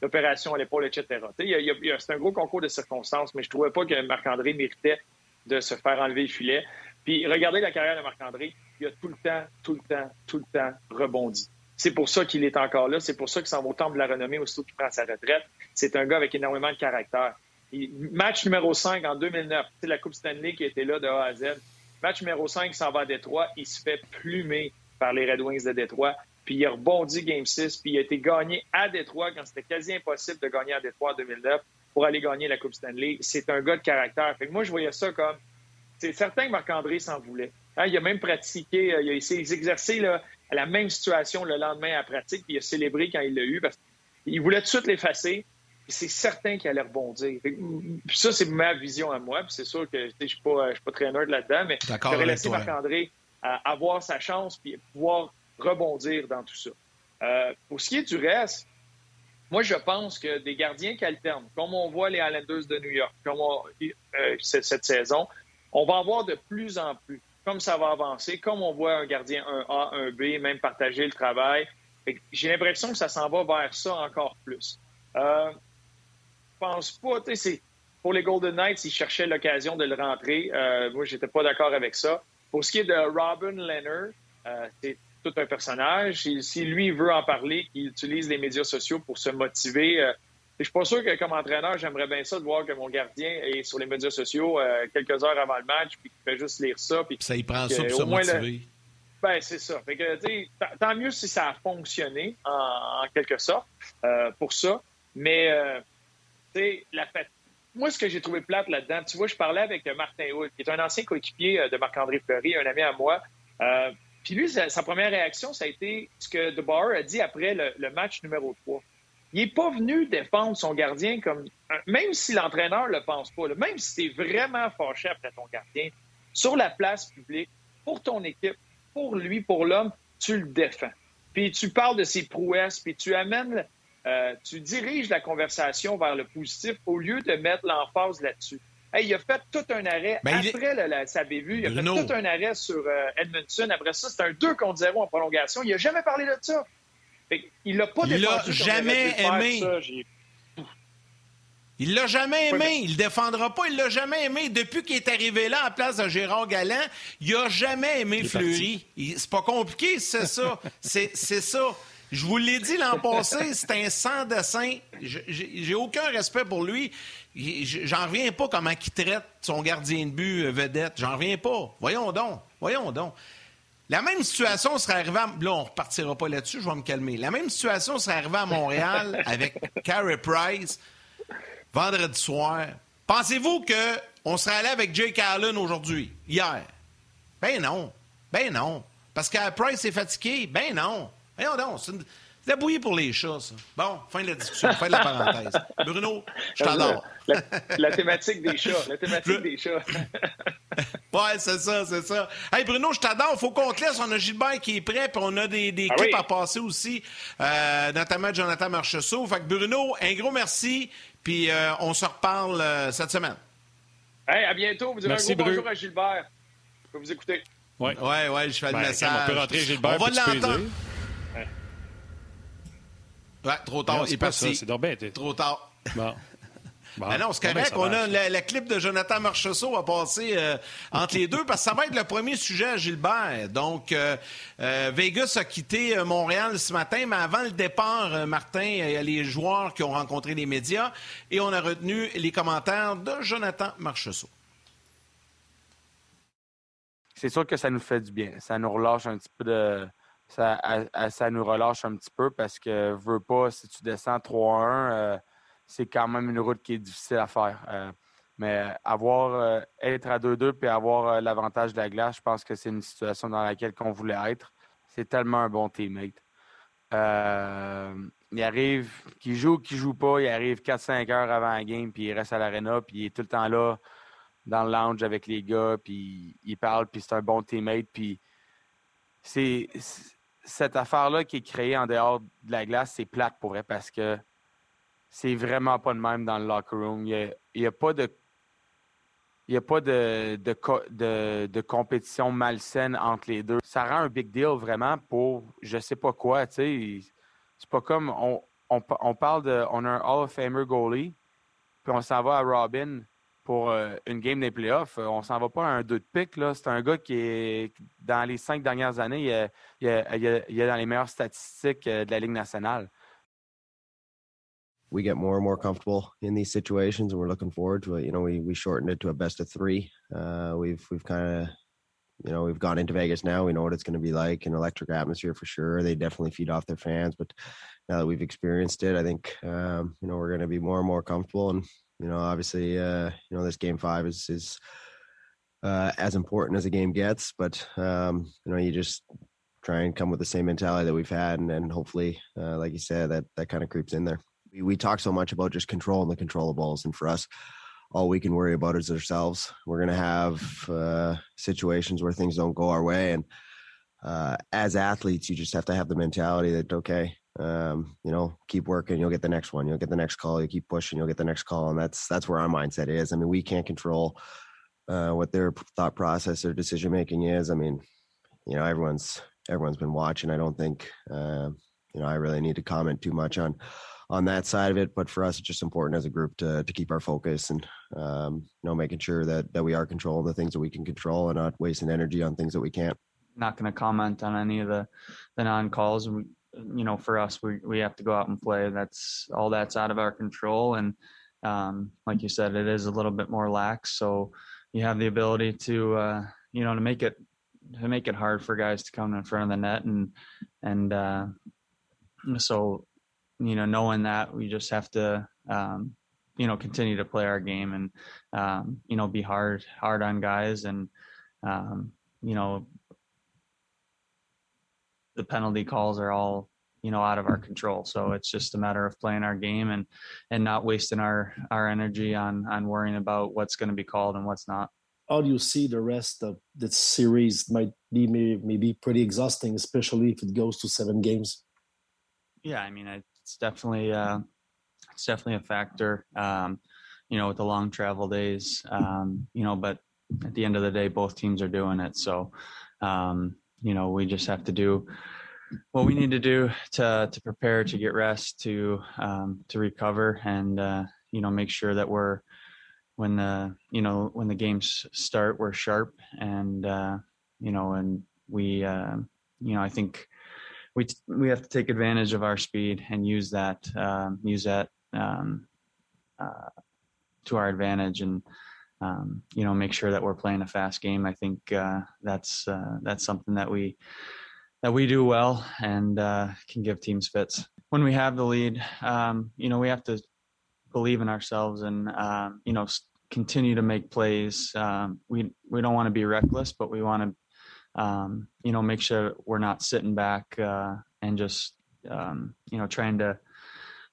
l'opération à l'épaule, etc. C'est un gros concours de circonstances, mais je ne trouvais pas que Marc-André méritait de se faire enlever le filet. Puis regardez la carrière de Marc-André, il a tout le temps, tout le temps, tout le temps rebondi. C'est pour ça qu'il est encore là. C'est pour ça qu'il s'en va au de la renommée aussitôt qu'il prend sa retraite. C'est un gars avec énormément de caractère. Match numéro 5 en 2009, c'est la Coupe Stanley qui était là de A à Z. Match numéro 5, il s'en va à Détroit. Il se fait plumer par les Red Wings de Détroit puis il a rebondi Game 6, puis il a été gagné à Détroit quand c'était quasi impossible de gagner à Détroit en 2009 pour aller gagner la Coupe Stanley. C'est un gars de caractère. Fait moi, je voyais ça comme... C'est certain que Marc-André s'en voulait. Hein, il a même pratiqué, euh, il a essayé d'exercer la même situation le lendemain à pratique, puis il a célébré quand il l'a eu, parce qu'il voulait tout de suite l'effacer. C'est certain qu'il allait rebondir. ça, c'est ma vision à moi. c'est sûr que je ne suis pas, pas très nerd là-dedans, mais j'aurais laissé Marc-André euh, avoir sa chance puis pouvoir rebondir dans tout ça. Euh, pour ce qui est du reste, moi, je pense que des gardiens qui alternent, comme on voit les Islanders de New York, comme euh, cette, saison, on va avoir de plus en plus, comme ça va avancer, comme on voit un gardien 1A, 1B, même partager le travail. J'ai l'impression que ça s'en va vers ça encore plus. Euh, pense pas, pour les Golden Knights, ils cherchaient l'occasion de le rentrer. Euh, moi, j'étais pas d'accord avec ça. Pour ce qui est de Robin Leonard, euh, c'est tout un personnage. Si, lui veut en parler, qu'il utilise les médias sociaux pour se motiver. Euh, je suis pas sûr que comme entraîneur, j'aimerais bien ça de voir que mon gardien est sur les médias sociaux euh, quelques heures avant le match, puis qu'il fait juste lire ça. Puis ça, il prend ça pour se motiver. Ben, c'est ça. Fait que, tant mieux si ça a fonctionné, en, quelque sorte, euh, pour ça. Mais, tu la Moi, ce que j'ai trouvé plate là-dedans, tu vois, je parlais avec Martin Hood, qui est un ancien coéquipier de Marc-André Fleury, un ami à moi. Puis lui, sa, première réaction, ça a été ce que DeBauer a dit après le, match numéro 3. Il n'est pas venu défendre son gardien comme. Même si l'entraîneur ne le pense pas, même si tu es vraiment fâché après ton gardien, sur la place publique, pour ton équipe, pour lui, pour l'homme, tu le défends. Puis tu parles de ses prouesses, puis tu amènes, euh, tu diriges la conversation vers le positif au lieu de mettre l'emphase là-dessus il a fait tout un arrêt ben, après la, sa bévue. Il a fait tout un arrêt sur euh, Edmondson. Après ça, c'était un 2 contre 0 en prolongation. Il n'a jamais parlé de ça. il l'a pas Il l'a jamais aimé. il l'a jamais aimé. Il ne défendra pas. Il l'a jamais aimé. Depuis qu'il est arrivé là, en place de Gérard Galland, il n'a jamais aimé Fleury. C'est pas compliqué, c'est ça. c'est ça. Je vous l'ai dit l'an passé, c'est un sans dessin. J'ai aucun respect pour lui. J'en reviens pas comment il traite son gardien de but euh, vedette. J'en reviens pas. Voyons donc. Voyons donc. La même situation serait arrivée à... Là, on repartira pas là-dessus, je vais me calmer. La même situation serait arrivée à Montréal avec Carey Price vendredi soir. Pensez-vous qu'on serait allé avec Jake Allen aujourd'hui, hier? Ben non. Ben non. Parce que Price est fatigué? Ben non. Voyons donc, c'est la bouillie pour les chats, ça. Bon, fin de la discussion, fin de la parenthèse. Bruno, je t'adore. La, thématique des chats, la thématique des chats. ouais, c'est ça, c'est ça. Hey Bruno, je t'adore. Faut qu'on te laisse. On a Gilbert qui est prêt, puis on a des, des ah clips à passer aussi, euh, notamment Jonathan Marcheseau. Fait que Bruno, un gros merci, puis euh, on se reparle euh, cette semaine. Hey, à bientôt. Vous direz un gros bonjour à Gilbert. Je peux vous écouter. Oui, ouais, ouais, je fais le ben, message. On peut rentrer Gilbert. On va l'entendre. Ouais, trop tard, il est parti. C'est Trop tard. Bon. Bon. non, c'est correct. on a la, clip de Jonathan Marchessault à passer euh, entre les deux parce que ça va être le premier sujet à Gilbert. Donc, euh, euh, Vegas a quitté Montréal ce matin, mais avant le départ, Martin, il y a les joueurs qui ont rencontré les médias et on a retenu les commentaires de Jonathan Marchessault. C'est sûr que ça nous fait du bien. Ça nous relâche un petit peu de, ça, ça nous relâche un petit peu parce que veux pas, si tu descends 3-1, euh, c'est quand même une route qui est difficile à faire. Euh, mais avoir euh, être à 2-2 puis avoir l'avantage de la glace, je pense que c'est une situation dans laquelle on voulait être. C'est tellement un bon teammate. il arrive, qu'il joue ou qu'il joue pas, il arrive 4-5 heures avant la game, puis il reste à l'arena, puis il est tout le temps là dans le lounge avec les gars, puis il parle, puis c'est un bon teammate, puis c'est cette affaire-là qui est créée en dehors de la glace, c'est plate pour elle parce que c'est vraiment pas de même dans le locker room. Il n'y a, pas de. Il a pas de, de, compétition malsaine entre les deux. Ça rend un big deal vraiment pour je sais pas quoi. C'est pas comme on, on, parle de. On a un Hall of Famer goalie, puis on s'en va à Robin pour euh, une game des playoffs. Euh, on s'en va pas à un 2 de pique. C'est un gars qui est, dans les cinq dernières années, il est, dans les meilleures statistiques euh, de la Ligue nationale. we get more and more comfortable in these situations and we're looking forward to it. You know, we, we shortened it to a best of three. Uh, we've, we've kind of, you know, we've gone into Vegas now. We know what it's going to be like an electric atmosphere for sure. They definitely feed off their fans, but now that we've experienced it, I think, um, you know, we're going to be more and more comfortable and you know, obviously, uh, you know, this game five is is uh, as important as a game gets, but um, you know, you just try and come with the same mentality that we've had, and, and hopefully, uh, like you said, that that kind of creeps in there. We, we talk so much about just controlling the controllables, and for us, all we can worry about is ourselves. We're to have uh, situations where things don't go our way, and uh, as athletes, you just have to have the mentality that okay, um, you know, keep working, you'll get the next one, you'll get the next call, you keep pushing, you'll get the next call. And that's that's where our mindset is. I mean, we can't control uh, what their thought process or decision making is. I mean, you know, everyone's everyone's been watching. I don't think uh, you know I really need to comment too much on on that side of it. But for us, it's just important as a group to to keep our focus and um, you know making sure that that we are controlling the things that we can control and not wasting energy on things that we can't. Not going to comment on any of the the non calls. You know, for us, we we have to go out and play. That's all that's out of our control, and um, like you said, it is a little bit more lax. So you have the ability to, uh, you know, to make it to make it hard for guys to come in front of the net, and and uh, so you know, knowing that we just have to. Um, you know, continue to play our game and, um, you know, be hard, hard on guys and, um, you know, the penalty calls are all you know out of our control. So it's just a matter of playing our game and and not wasting our our energy on on worrying about what's going to be called and what's not. How do you see the rest of the series might be maybe pretty exhausting especially if it goes to seven games? Yeah i mean it's definitely uh it's definitely a factor um you know with the long travel days um you know but at the end of the day both teams are doing it. So um you know, we just have to do what we need to do to to prepare to get rest, to um, to recover, and uh, you know, make sure that we're when the you know when the games start, we're sharp, and uh, you know, and we uh, you know, I think we we have to take advantage of our speed and use that um, use that um, uh, to our advantage and um, you know make sure that we're playing a fast game. I think uh, that's uh, that's something that we that we do well and uh, can give teams fits. When we have the lead, um, you know we have to believe in ourselves and um, you know continue to make plays. Um, we we don't want to be reckless, but we want to um, you know make sure we're not sitting back uh, and just um, you know trying to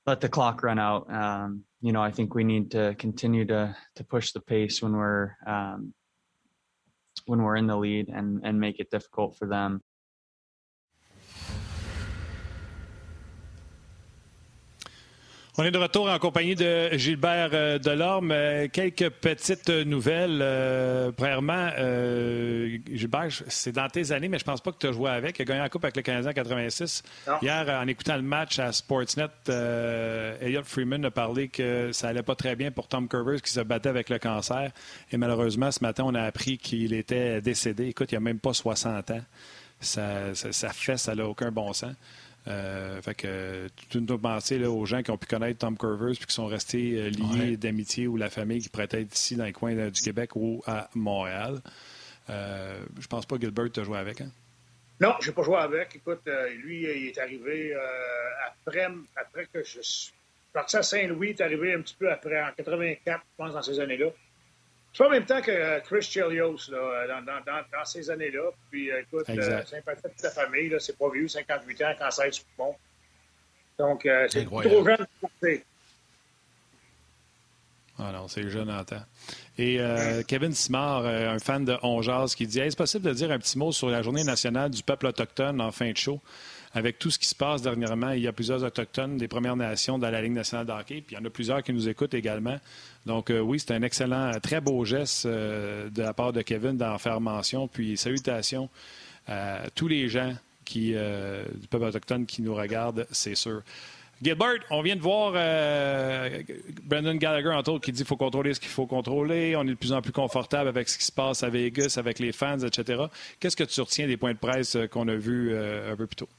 let the clock run out. Um, you know, I think we need to continue to to push the pace when we're um, when we're in the lead and and make it difficult for them. On est de retour en compagnie de Gilbert euh, Delorme. Euh, quelques petites nouvelles. Euh, premièrement, Gilbert, c'est dans tes années, mais je pense pas que tu as joué avec. Il a gagné la Coupe avec le Canadien en 86. Hier, en écoutant le match à Sportsnet, Elliot Freeman a parlé que ça allait pas très bien pour Tom Curvers qui se battait avec le cancer. Et malheureusement, ce matin, on a appris qu'il était décédé. Écoute, il a même pas 60 ans. Ça, ça, ça fait, ça n'a aucun bon sens. Euh, fait que tu dois penser là, aux gens qui ont pu connaître Tom Curvers puis qui sont restés euh, liés d'amitié ou la famille qui pourrait être ici dans les coins du Québec ou à Montréal. Euh, je pense pas que Gilbert t'a joué avec. Hein? Non, je n'ai pas joué avec. Écoute, euh, lui, il est arrivé après, après que je suis parti à Saint-Louis, il est arrivé un petit peu après, en 84, je pense, dans ces années-là. C'est pas en même temps que euh, Chris Chelios là, dans, dans, ces années-là. Puis euh, écoute, euh, sympathie de sa famille, là, c'est pas vieux, 58 ans, cancer du poumon. Donc, euh, c'est trop jeune pour ah non, c'est jeune en temps. Et euh, Kevin Simard, un fan de Ongeaz, qui dit Est-ce possible de dire un petit mot sur la journée nationale du peuple autochtone en fin de show? Avec tout ce qui se passe dernièrement, il y a plusieurs Autochtones des Premières Nations dans la Ligue nationale de hockey, puis il y en a plusieurs qui nous écoutent également. Donc euh, oui, c'est un excellent, très beau geste euh, de la part de Kevin d'en faire mention. Puis salutations à tous les gens qui, euh, du peuple autochtone qui nous regardent, c'est sûr. Gilbert, on vient de voir Brendan Gallagher, entre autres, qui dit qu'il faut contrôler ce qu'il faut contrôler. On est de plus en plus confortable avec ce qui se passe à Vegas, avec les fans, etc. Qu'est-ce que tu retiens des points de presse qu'on a vus un peu plus tôt?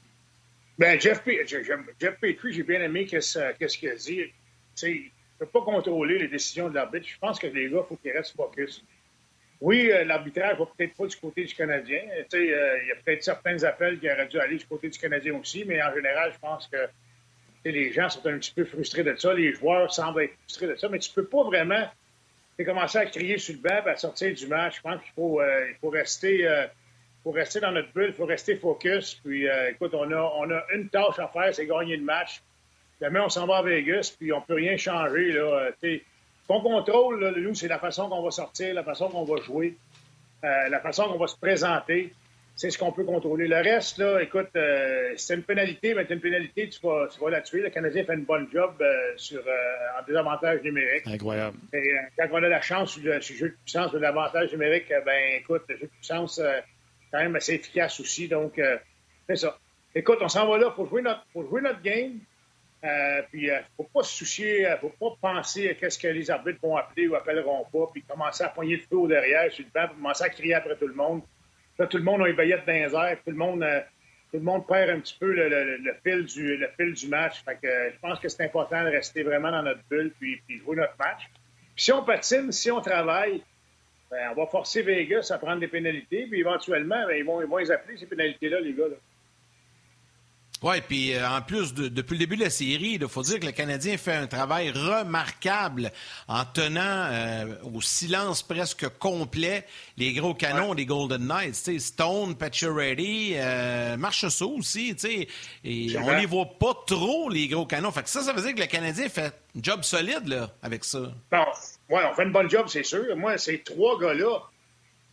Ben, Jeff, Jeff Petrie, j'ai bien aimé qu'est-ce qu'il a dit. Ne peut pas contrôler les décisions de l'arbitre. Je pense que les gars, il faut qu'ils restent focus. Oui, euh, l'arbitrage va peut-être pas du côté du Canadien. Euh, il y a peut-être certains appels qui auraient dû aller du côté du Canadien aussi, mais en général, je pense que les gens sont un petit peu frustrés de ça. Les joueurs semblent être frustrés de ça, mais tu peux pas vraiment commencer à crier sur le banc à sortir du match. Je pense qu'il faut, euh, rester faut rester dans notre bulle, il faut rester focus. Puis, euh, écoute, on a une tâche à faire, c'est gagner le match. Demain, on s'en va à Vegas, puis on peut rien changer. Là. Ce qu'on contrôle, là, nous, c'est la façon qu'on va sortir, la façon qu'on va jouer, euh, la façon qu'on va se présenter. C'est ce qu'on peut contrôler. Le reste, là, écoute, euh, c'est une pénalité, mais c'est une pénalité, tu vas, tu vas la tuer. Le Canadien fait une bonne job sur, en désavantage numérique. Incroyable. Et quand on a la chance sur le, jeu de puissance, de l'avantage numérique, ben écoute, le jeu de puissance quand même assez efficace aussi. Donc, euh, c'est ça. Écoute, on s'en va là jouer notre, pour jouer notre game. Euh, puis, il euh, ne faut pas se soucier, il ne faut pas penser à qu'est-ce que les arbitres vont appeler ou appelleront pas, puis commencer à poigner le feu derrière sur le banc, puis commencer à crier après tout le monde. Là, tout le monde a une baillette dans les airs, tout le monde, tout le monde perd un petit peu le, fil, du, match. Fait que, je pense que c'est important de rester vraiment dans notre bulle, puis, jouer notre match. Puis si on patine, si on travaille, ben, on va forcer Vegas à prendre des pénalités, puis éventuellement, ben, ils, vont, ils vont les appeler, ces pénalités-là, les gars. Oui, puis euh, en plus, depuis le début de la série, il faut dire que le Canadien fait un travail remarquable en tenant euh, au silence presque complet les gros canons des Golden Knights. Stone, Pacioretty, euh, Marchessault aussi. Et on les voit pas trop, les gros canons. Fait que ça, ça veut dire que le Canadien fait un job solide là, avec ça. Bon, ouais, on fait une bonne job, c'est sûr. Moi, ces trois gars-là,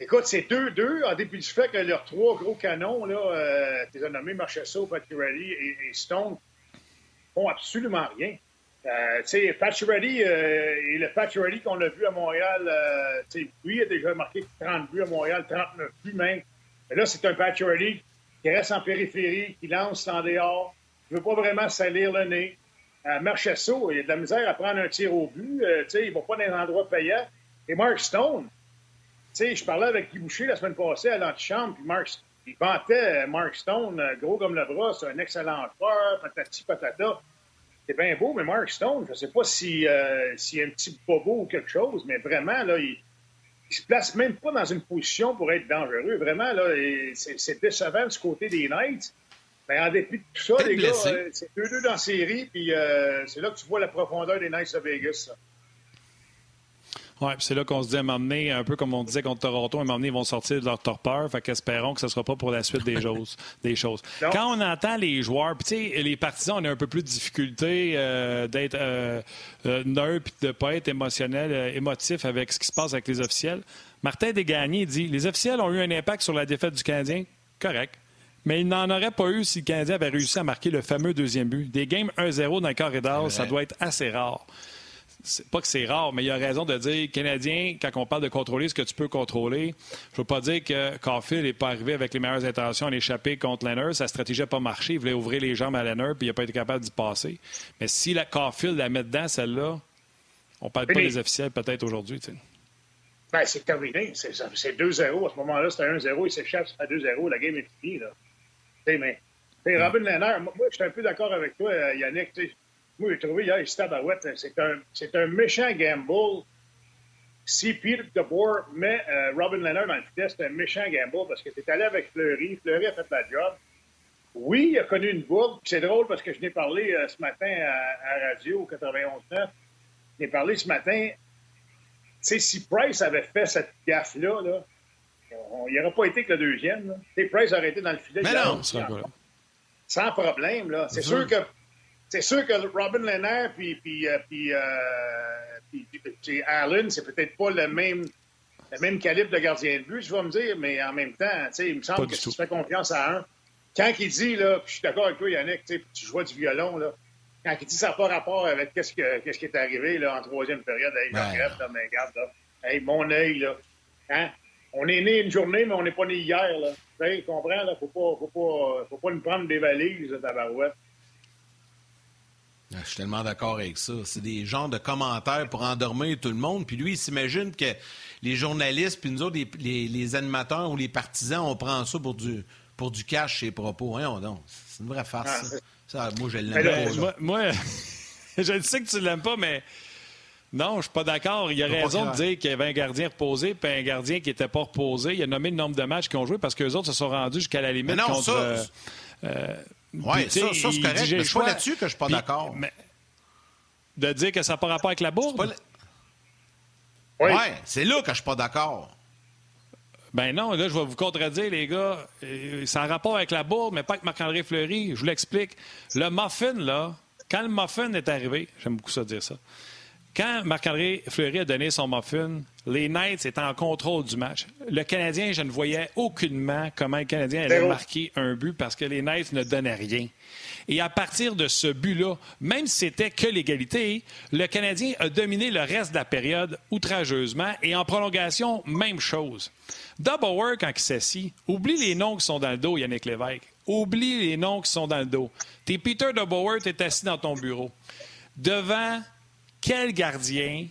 Écoute, c'est 2-2, en dépit du fait que leurs trois gros canons, là, euh, as nommés Marchesso, Pacioretty et, et, Stone, font absolument rien. Euh, tu sais, euh, et le Pacioretty qu'on a vu à Montréal, euh, lui a déjà marqué 30 buts à Montréal, 39 buts même. Mais là, c'est un Pacioretty qui reste en périphérie, qui lance en dehors, qui ne veut pas vraiment salir le nez. Euh, il a de la misère à prendre un tir au but, euh, tu sais, il ne va pas dans les endroits payants. Et Mark Stone, sais, je parlais avec Guy Boucher la semaine passée à l'antichambre, puis Mark, il vantait Mark Stone, gros comme le bras, c'est un excellent joueur, patati patata. C'est bien beau, mais Mark Stone, je ne sais pas s'il euh, si, y a un petit bobo ou quelque chose, mais vraiment, là, il, ne se place même pas dans une position pour être dangereux. Vraiment, là, c'est décevant du côté des Knights. Mais en dépit de tout ça, les gars, euh, c'est 2-2 dans la série, puis euh, c'est là que tu vois la profondeur des Knights de Vegas. Oui, c'est là qu'on se dit à m'emmener, un peu comme on disait contre Toronto, à m'emmener, ils vont sortir de leur torpeur. Fait qu'espérons que ce ne sera pas pour la suite des choses. Des choses. Quand on entend les joueurs, puis tu sais, les partisans, on a un peu plus de difficulté euh, d'être euh, euh, neutre de ne pas être émotionnel, euh, émotif avec ce qui se passe avec les officiels. Martin Desgagnés dit Les officiels ont eu un impact sur la défaite du Canadien. Correct. Mais il n'en aurait pas eu si le Canadien avait réussi à marquer le fameux deuxième but. Des games 1-0 dans le corridor, ça doit être assez rare pas que c'est rare, mais il y a raison de dire Canadien, quand on parle de contrôler ce que tu peux contrôler, je veux pas dire que Caulfield n'est pas arrivé avec les meilleures intentions à l'échapper contre Leonard. Sa stratégie n'a pas marché. Il voulait ouvrir les jambes à Leonard, puis il n'a pas été capable d'y passer. Mais si la Caulfield la met dedans, celle-là, on parle pas des officiels peut-être aujourd'hui. Ben, c'est terminé. C'est 2-0. À ce moment-là, c'était 1-0. Il s'échappe, à 2-0. La game est finie. Là. mais Robin Leonard, moi, je suis un peu d'accord avec toi, Yannick. Moi, j'ai trouvé hier, Barouette, c'est un, c'est un méchant gamble. Si Peter DeBoer met euh, Robin Leonard dans le filet, c'est un méchant gamble parce que tu es allé avec Fleury. Fleury a fait la job. Oui, il a connu une bourde. C'est drôle parce que je n'ai parlé euh, ce matin à, à Radio 91.9. Je n'ai parlé ce matin. Tu sais, si Price avait fait cette gaffe-là, là, il n'aurait pas été que le deuxième. Price aurait été dans le filet. Mais non, sans problème. Là. C'est sûr que c'est sûr que Robin Leonard puis, puis, euh, euh, Allen, c'est peut-être pas le même, le même calibre de gardien de but, je vais me dire, mais en même temps, il me semble que si tu fais confiance à un, quand il dit, là, je suis d'accord avec toi, Yannick, tu joues du violon, là, quand il dit ça n'a pas rapport avec qu'est-ce, que, qu'est-ce qui est arrivé là, en troisième période, hey, regrette, là, mais regarde, là, hey, mon œil, là, hein? on est né une journée, mais on n'est pas né hier. Là. Tu comprends? Il ne faut pas, faut, pas, faut pas nous prendre des valises, de barouette. Ah, je suis tellement d'accord avec ça. C'est des genres de commentaires pour endormir tout le monde. Puis lui, il s'imagine que les journalistes, puis nous autres, les, animateurs ou les partisans, on prend ça pour du, pour du cash, ses propos. Hein. C'est une vraie farce, ça. Moi, je l'aime pas. Moi, je sais que tu l'aimes pas, mais non, je suis pas d'accord. Il a raison de dire qu'il y avait un gardien reposé puis un gardien qui n'était pas reposé. Il a nommé le nombre de matchs qu'ils ont joué parce qu'eux autres se sont rendus jusqu'à la limite non, contre... Ça, euh, euh, oui, ça, ça c'est correct. Mais c'est pas là-dessus que je suis pas d'accord. De dire que ça n'a pas rapport avec la bourde? Oui, ouais, c'est là que je suis pas d'accord. Ben non, là, je vais vous contredire, les gars. Euh, ça a rapport avec la bourde, mais pas avec Marc-André Fleury. Je vous l'explique. Le muffin, là, quand le muffin est arrivé, j'aime beaucoup ça dire ça, quand Marc-André Fleury a donné son muffin, les Knights étaient en contrôle du match. Le Canadien, je ne voyais aucunement comment le Canadien allait marquer un but parce que les Knights ne donnaient rien. Et à partir de ce but-là, même si c'était que l'égalité, le Canadien a dominé le reste de la période outrageusement et en prolongation, même chose. Double quand il s'assit, oublie les noms qui sont dans le dos, Yannick Lévesque. Oublie les noms qui sont dans le dos. T'es Peter Double tu es assis dans ton bureau. Devant quel gardien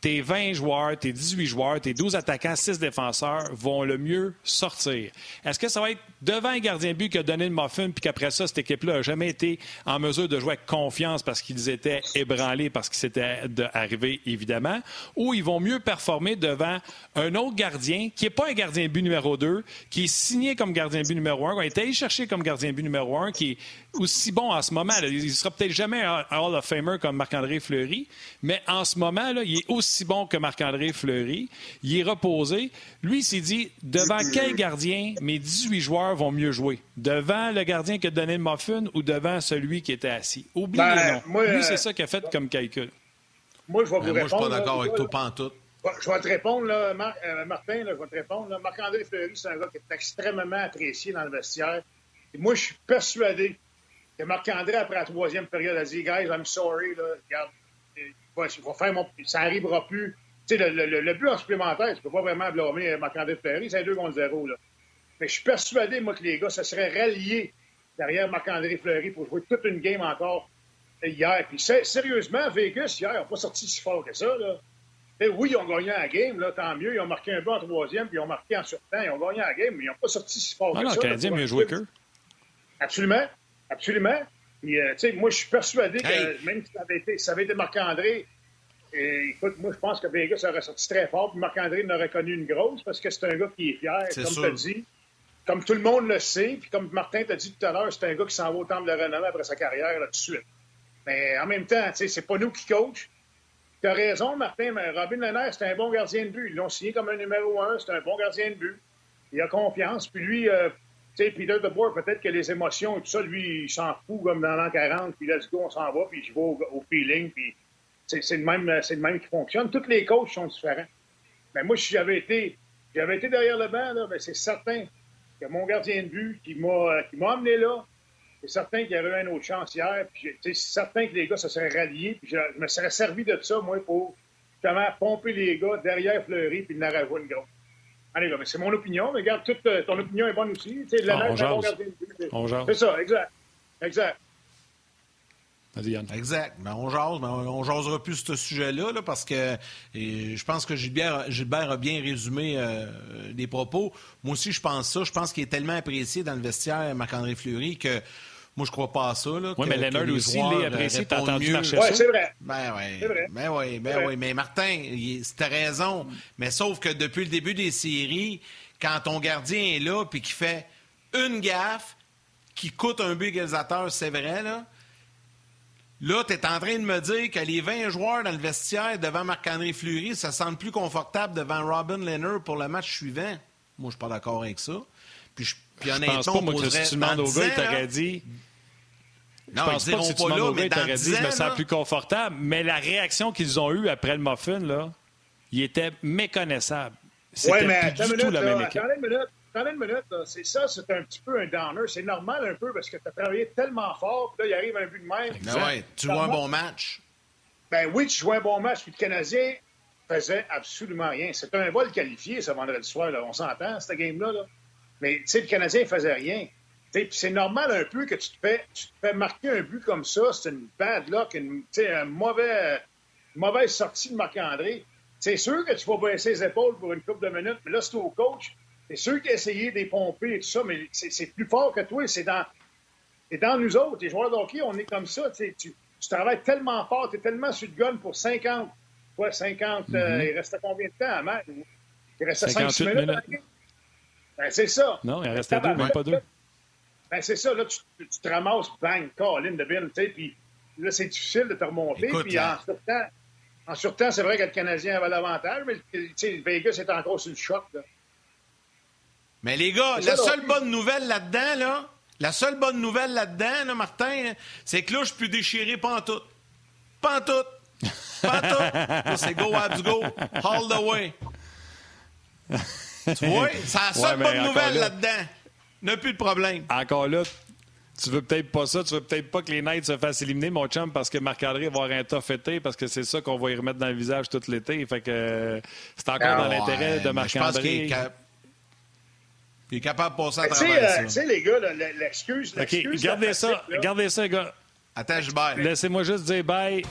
tes 20 joueurs, tes 18 joueurs, tes 12 attaquants, 6 défenseurs vont le mieux sortir? Est-ce que ça va être devant un gardien but qui a donné le muffin, puis qu'après ça, cette équipe-là n'a jamais été en mesure de jouer avec confiance parce qu'ils étaient ébranlés, parce que c'était arrivé, évidemment, ou ils vont mieux performer devant un autre gardien qui n'est pas un gardien but numéro 2, qui est signé comme gardien but numéro 1, qui a été allé chercher comme gardien but numéro 1, qui est aussi bon en ce moment. Il ne sera peut-être jamais un Hall of Famer comme Marc-André Fleury, mais en ce moment, là, il est aussi bon que Marc-André Fleury. Il est reposé. Lui, il s'est dit, devant quel gardien mes 18 joueurs vont mieux jouer? Devant le gardien qui a donné le muffin ou devant celui qui était assis? Oubliez ben, Lui, c'est euh, ça qu'il a fait comme calcul. Moi, je vais vous répondre. Moi, je suis pas d'accord avec toi, pas en tout. Je vais te répondre, là, euh, Martin, je vais te répondre. Marc-André Fleury, c'est un gars qui est extrêmement apprécié dans le vestiaire. Et moi, je suis persuadé que Marc-André, après la troisième période, a dit Guys, I'm sorry, là, regarde, faire mon... ça n'arrivera plus. Tu sais, le, le, but en supplémentaire, tu ne peux pas vraiment blâmer Marc-André Fleury, c'est 2 contre 0. Là. Mais je suis persuadé, moi, que les gars se seraient ralliés derrière Marc-André Fleury pour jouer toute une game encore hier. Puis sérieusement, Vegas, hier, n'a pas sorti si fort que ça. Là. oui, ils ont gagné la game, là, tant mieux. Ils ont marqué un but en troisième, puis ils ont marqué en surtemps. Ils ont gagné la game, mais ils n'ont pas sorti si fort ah, que non, ça. Le Canadien mieux joué qu'eux. Absolument. Absolument. Puis, euh, sais, moi, je suis persuadé que même si ça avait été, ça avait été Marc-André, écoute, moi, je pense que Vegas aurait sorti très fort, puis Marc-André n'aurait connu une grosse parce que c'est un gars qui est fier, comme tu as dit. Comme tout le monde le sait, puis comme Martin t'a dit tout à l'heure, c'est un gars qui s'en va au temple de renommée après sa carrière, là, tout de suite. Mais en même temps, c'est pas nous qui coach. Tu as raison, Martin, mais Robin Lennert, c'est un bon gardien de but. Ils l'ont signé comme un numéro un, c'est un bon gardien de but. Il a confiance. Puis lui, euh, tu sais, Peter DeBoer, peut-être que les émotions et tout ça, lui, il s'en fout comme dans l'an 40, puis let's go, on s'en va, puis je vais au, feeling, puis c'est le même, qui fonctionne. Tous les coachs sont différents. Mais moi, si j'avais été, derrière le banc, là, ben, c'est certain que mon gardien de but qui m'a amené là, c'est certain qu'il y aurait eu une autre chance hier. Puis, c'est certain que les gars se seraient ralliés. Puis, je, me serais servi de ça, moi, pour justement pomper les gars derrière Fleury puis de n'arriver une grosse. Allez, c'est mon opinion. Mais regarde, toute euh, ton opinion est bonne aussi. Tu sais, ah, on jase. On jase. C'est ça, exact. Exact. Exact. Mais on jase, mais on, jasera plus ce sujet-là là, parce que je pense que Gilbert, Gilbert a bien résumé euh, les propos. Moi aussi, je pense ça. Je pense qu'il est tellement apprécié dans le vestiaire, Marc-André Fleury, que moi, je crois pas à ça. Oui, mais Leonard aussi l'est apprécié. T'as entendu marcher ouais, c'est vrai. Ben oui. Ben oui, ben oui. Mais Martin, t'as raison. Mais sauf que depuis le début des séries, quand ton gardien est là puis qu'il fait une gaffe qui coûte un but égalisateur, c'est vrai, là, Là, tu es en train de me dire que les 20 joueurs dans le vestiaire devant Marc-André Fleury, ça semble plus confortable devant Robin Leonard pour le match suivant. Moi, je suis pas d'accord avec ça. Puis, je, puis honnêtement, pense pas, moi, que si tu demandes au gars, il t'aurait dit... Non, je pense pas que si tu demandes au gars, il t'aurait dit, je me sens plus confortable. Mais la réaction qu'ils ont eue après le muffin, là, il était méconnaissable. C'était ouais, plus du tout la même équipe. Attendez une minute, c'est ça, c'est un petit peu un downer. C'est normal un peu parce que tu as travaillé tellement fort, puis là, il arrive un but de même. Ben ouais, tu joues un bon match. Ben oui, tu joues un bon match, puis le Canadien faisait absolument rien. C'était un vol qualifié ce vendredi soir, là. on s'entend, cette game-là. Là. Mais tu sais, le Canadien faisait rien. C'est normal un peu que tu te fais, tu te fais marquer un but comme ça. C'est une bad luck, une, une mauvais, mauvaise sortie de Marc-André. C'est sûr que tu vas baisser les épaules pour une couple de minutes, mais là, c'est au coach. C'est sûr qu'il a essayé de les pomper et tout ça, mais c'est plus fort que toi. C'est dans, dans nous autres. Les joueurs de hockey, on est comme ça. Tu, tu, travailles tellement fort, tu es tellement sur le gun pour 50. Quoi, 50, euh, mm-hmm. il restait combien de temps à match? Il restait 5 minutes. minutes. Ben, c'est ça. Non, il restait deux, même pas deux. Ben, c'est ça. Là, tu, tu, te ramasses, bang, Colin de Bill, tu sais, puis là, c'est difficile de te remonter. puis en surtemps, en surtemps c'est vrai que le Canadien avait l'avantage, mais tu sais, Vegas est encore sur le choc. Là. Mais les gars, la seule bonne nouvelle là-dedans, là, la seule bonne nouvelle là-dedans, là, Martin, c'est que là, je peux déchirer pantoute. Pantoute. Pantoute. c'est go, abs, go. All the way. Tu vois? C'est la seule bonne nouvelle là-dedans. N'a plus de problème. Encore là, tu veux peut-être pas ça, tu veux peut-être pas que les Knights se fassent éliminer, mon chum, parce que Marc-André va avoir un tough été, parce que c'est ça qu'on va y remettre dans le visage tout l'été. Fait que c'est encore ah dans l'intérêt de Marc-André. Il est capable de passer à travers ça. Tu sais, les gars, l'excuse... OK, gardez ça, gardez ça, gars. Attends, je bye. Laissez-moi juste dire bye.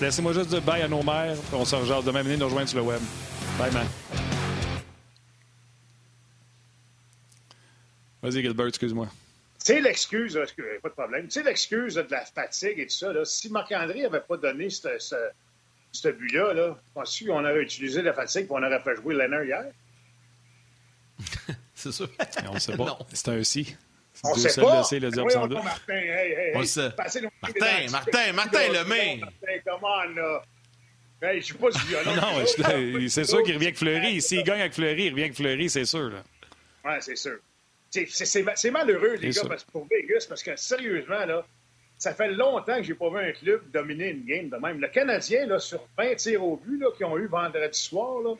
Laissez-moi juste dire bye à nos mères. On se rejoint demain. Venez nous rejoindre sur le web. Bye, man. Vas-y, Gilbert, excuse-moi. Tu sais, l'excuse, pas de problème. Tu sais, l'excuse de la fatigue et tout ça, là, si Marc-André n'avait pas donné ce, ce, but-là, là, je qu'on aurait utilisé la fatigue et on aurait fait jouer Leonard hier? c'est sûr. on ne sait pas. C'est un si. On sait pas. Laisser le dire sans doute. Martin, hey, hey, on sait. Martin, Martin, Martin Lemay. Martin, comment là? Hey, je suis pas si violent. non, c'est sûr qu'il revient avec Fleury. S'il gagne avec Fleury, il revient avec Fleury, c'est sûr. Ouais, c'est sûr. C'est malheureux, les gars, parce, pour Vegas, parce que sérieusement, là, ça fait longtemps que j'ai pas vu un club dominer une game de même. Le Canadien, là, sur 20 tirs au but qu'ils ont eu vendredi soir, là,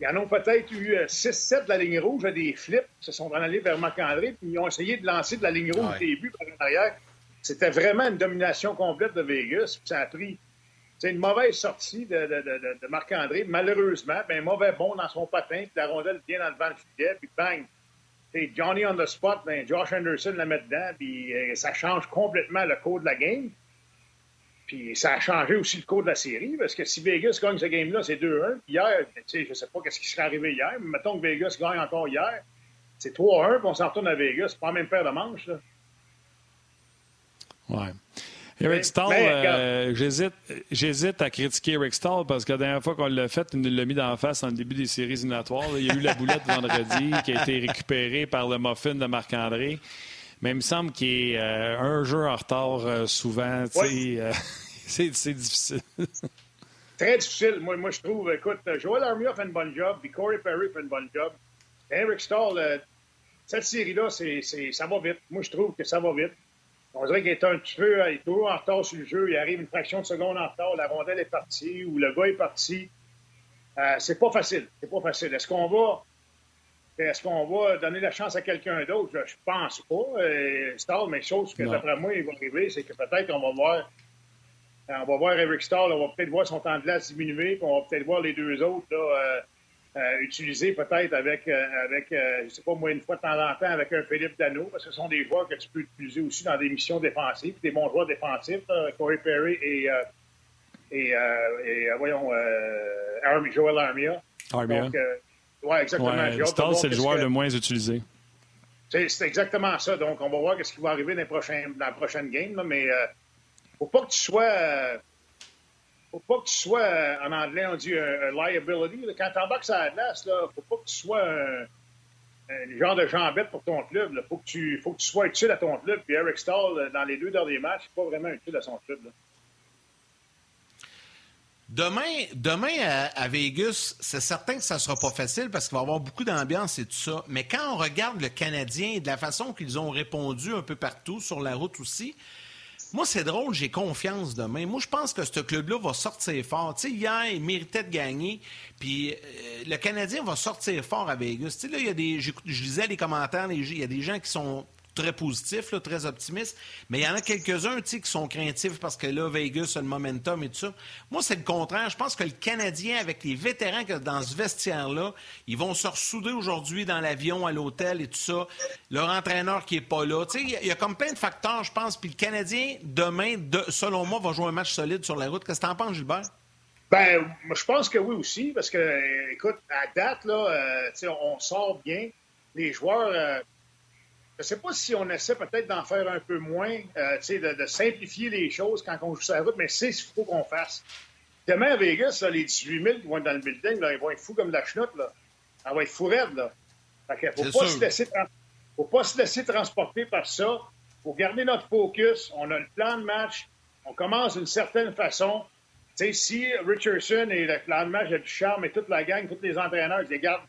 ils en ont peut-être eu 6-7 euh, de la ligne rouge à des flips. Ils se sont allés vers Marc-André, puis ils ont essayé de lancer de la ligne rouge des buts par l'arrière. C'était vraiment une domination complète de Vegas. Puis ça a pris c'est une mauvaise sortie de, de, de, de Marc-André, malheureusement. Ben, mauvais bon dans son patin, puis la rondelle vient dans le vent de filet, puis bang! Johnny on the spot, ben, Josh Anderson la met dedans, puis euh, ça change complètement le cours de la game. Puis ça a changé aussi le cours de la série, parce que si Vegas gagne ce game-là, c'est 2-1. Hier, je ne sais pas ce qui serait arrivé hier, mais mettons que Vegas gagne encore hier, c'est 3-1, puis on s'en retourne à Vegas. Pas la même paire de manches. Ouais. Eric Stahl, euh, j'hésite, à critiquer Eric Stahl parce que la dernière fois qu'on l'a fait, il nous l'a mis dans la face en début des séries éliminatoires. Il y a eu la boulette vendredi qui a été récupérée par le muffin de Marc-André. Mais il me semble qu'il est euh, un jeu en retard euh, souvent. c'est, difficile. Très difficile. Moi, moi, je trouve, écoute, Joel Armia fait une bonne job, puis Corey Perry fait une bonne job. Eric Stahl, cette série-là, c'est, ça va vite. Moi, je trouve que ça va vite. On dirait qu'il est un petit peu il est toujours en retard sur le jeu. Il arrive une fraction de seconde en retard. La rondelle est partie ou le gars est parti. Euh, c'est pas facile. C'est pas facile. Est-ce qu'on va. Est-ce qu'on va donner la chance à quelqu'un d'autre? Je, je, pense pas. Euh, Stall, mais chose que d'après moi, il va arriver, c'est que peut-être on va voir. On va voir Eric Stall, on va peut-être voir son temps de glace diminuer, puis on va peut-être voir les deux autres là, euh, euh, utiliser peut-être avec, euh, avec euh, je sais pas moi, une fois de temps en temps avec un Philippe Dano, parce que ce sont des joueurs que tu peux utiliser aussi dans des missions défensives, des bons joueurs défensifs, Corey Perry et, et, et voyons, Army, Joel Armia. Armia. Donc, ouais, exactement. Ouais, c'est le joueur le moins utilisé. C'est exactement ça. Donc, on va voir ce qui va arriver dans, dans la prochaine game, là, mais faut pas que tu sois faut pas que tu sois, euh, en anglais, on dit un, liability. Quand tu embarques à la glace, il faut pas que tu sois un, genre de jambette pour ton club. Il faut, que tu, faut que tu sois utile à ton club. Puis Eric Stahl, euh, dans les deux derniers matchs, n'est pas vraiment utile à son club. Demain, demain à, Vegas, c'est certain que ça ne sera pas facile parce qu'il va y avoir beaucoup d'ambiance et tout ça. Mais quand on regarde le Canadien et de la façon qu'ils ont répondu un peu partout, sur la route aussi, moi, c'est drôle, j'ai confiance demain. Moi, je pense que ce club-là va sortir fort. Tu sais, hier, il méritait de gagner. Puis euh, le Canadien va sortir fort à Vegas. Tu sais, là, il y a des. Je, lisais les commentaires, il y a des gens qui sont très positif, très optimiste. Mais il y en a quelques-uns qui sont craintifs parce que là, Vegas a le momentum et tout ça. Moi, c'est le contraire. Je pense que le Canadien, avec les vétérans que dans ce vestiaire-là, ils vont se ressouder aujourd'hui dans l'avion, à l'hôtel et tout ça. Leur entraîneur qui n'est pas là. Il y, a comme plein de facteurs, je pense. Puis le Canadien, demain, selon moi, va jouer un match solide sur la route. Qu'est-ce que tu en penses, Gilbert? Ben, je pense que oui aussi, parce que, écoute, à date, là, euh, on sort bien. Les joueurs, euh, je ne sais pas si on essaie peut-être d'en faire un peu moins, euh, de, de, simplifier les choses quand on joue sur la route, mais c'est ce qu'il faut qu'on fasse. Demain à Vegas, les 18 000 qui vont être dans le building, là, ils vont être fous comme de la chenoute. Là. Ça va être fou raide. Là. Fait faut pas, se laisser faut pas se laisser transporter par ça. faut garder notre focus. On a le plan de match. On commence d'une certaine façon. si Richardson et le plan de match a du charme et toute la gang, tous les entraîneurs, ils les gardent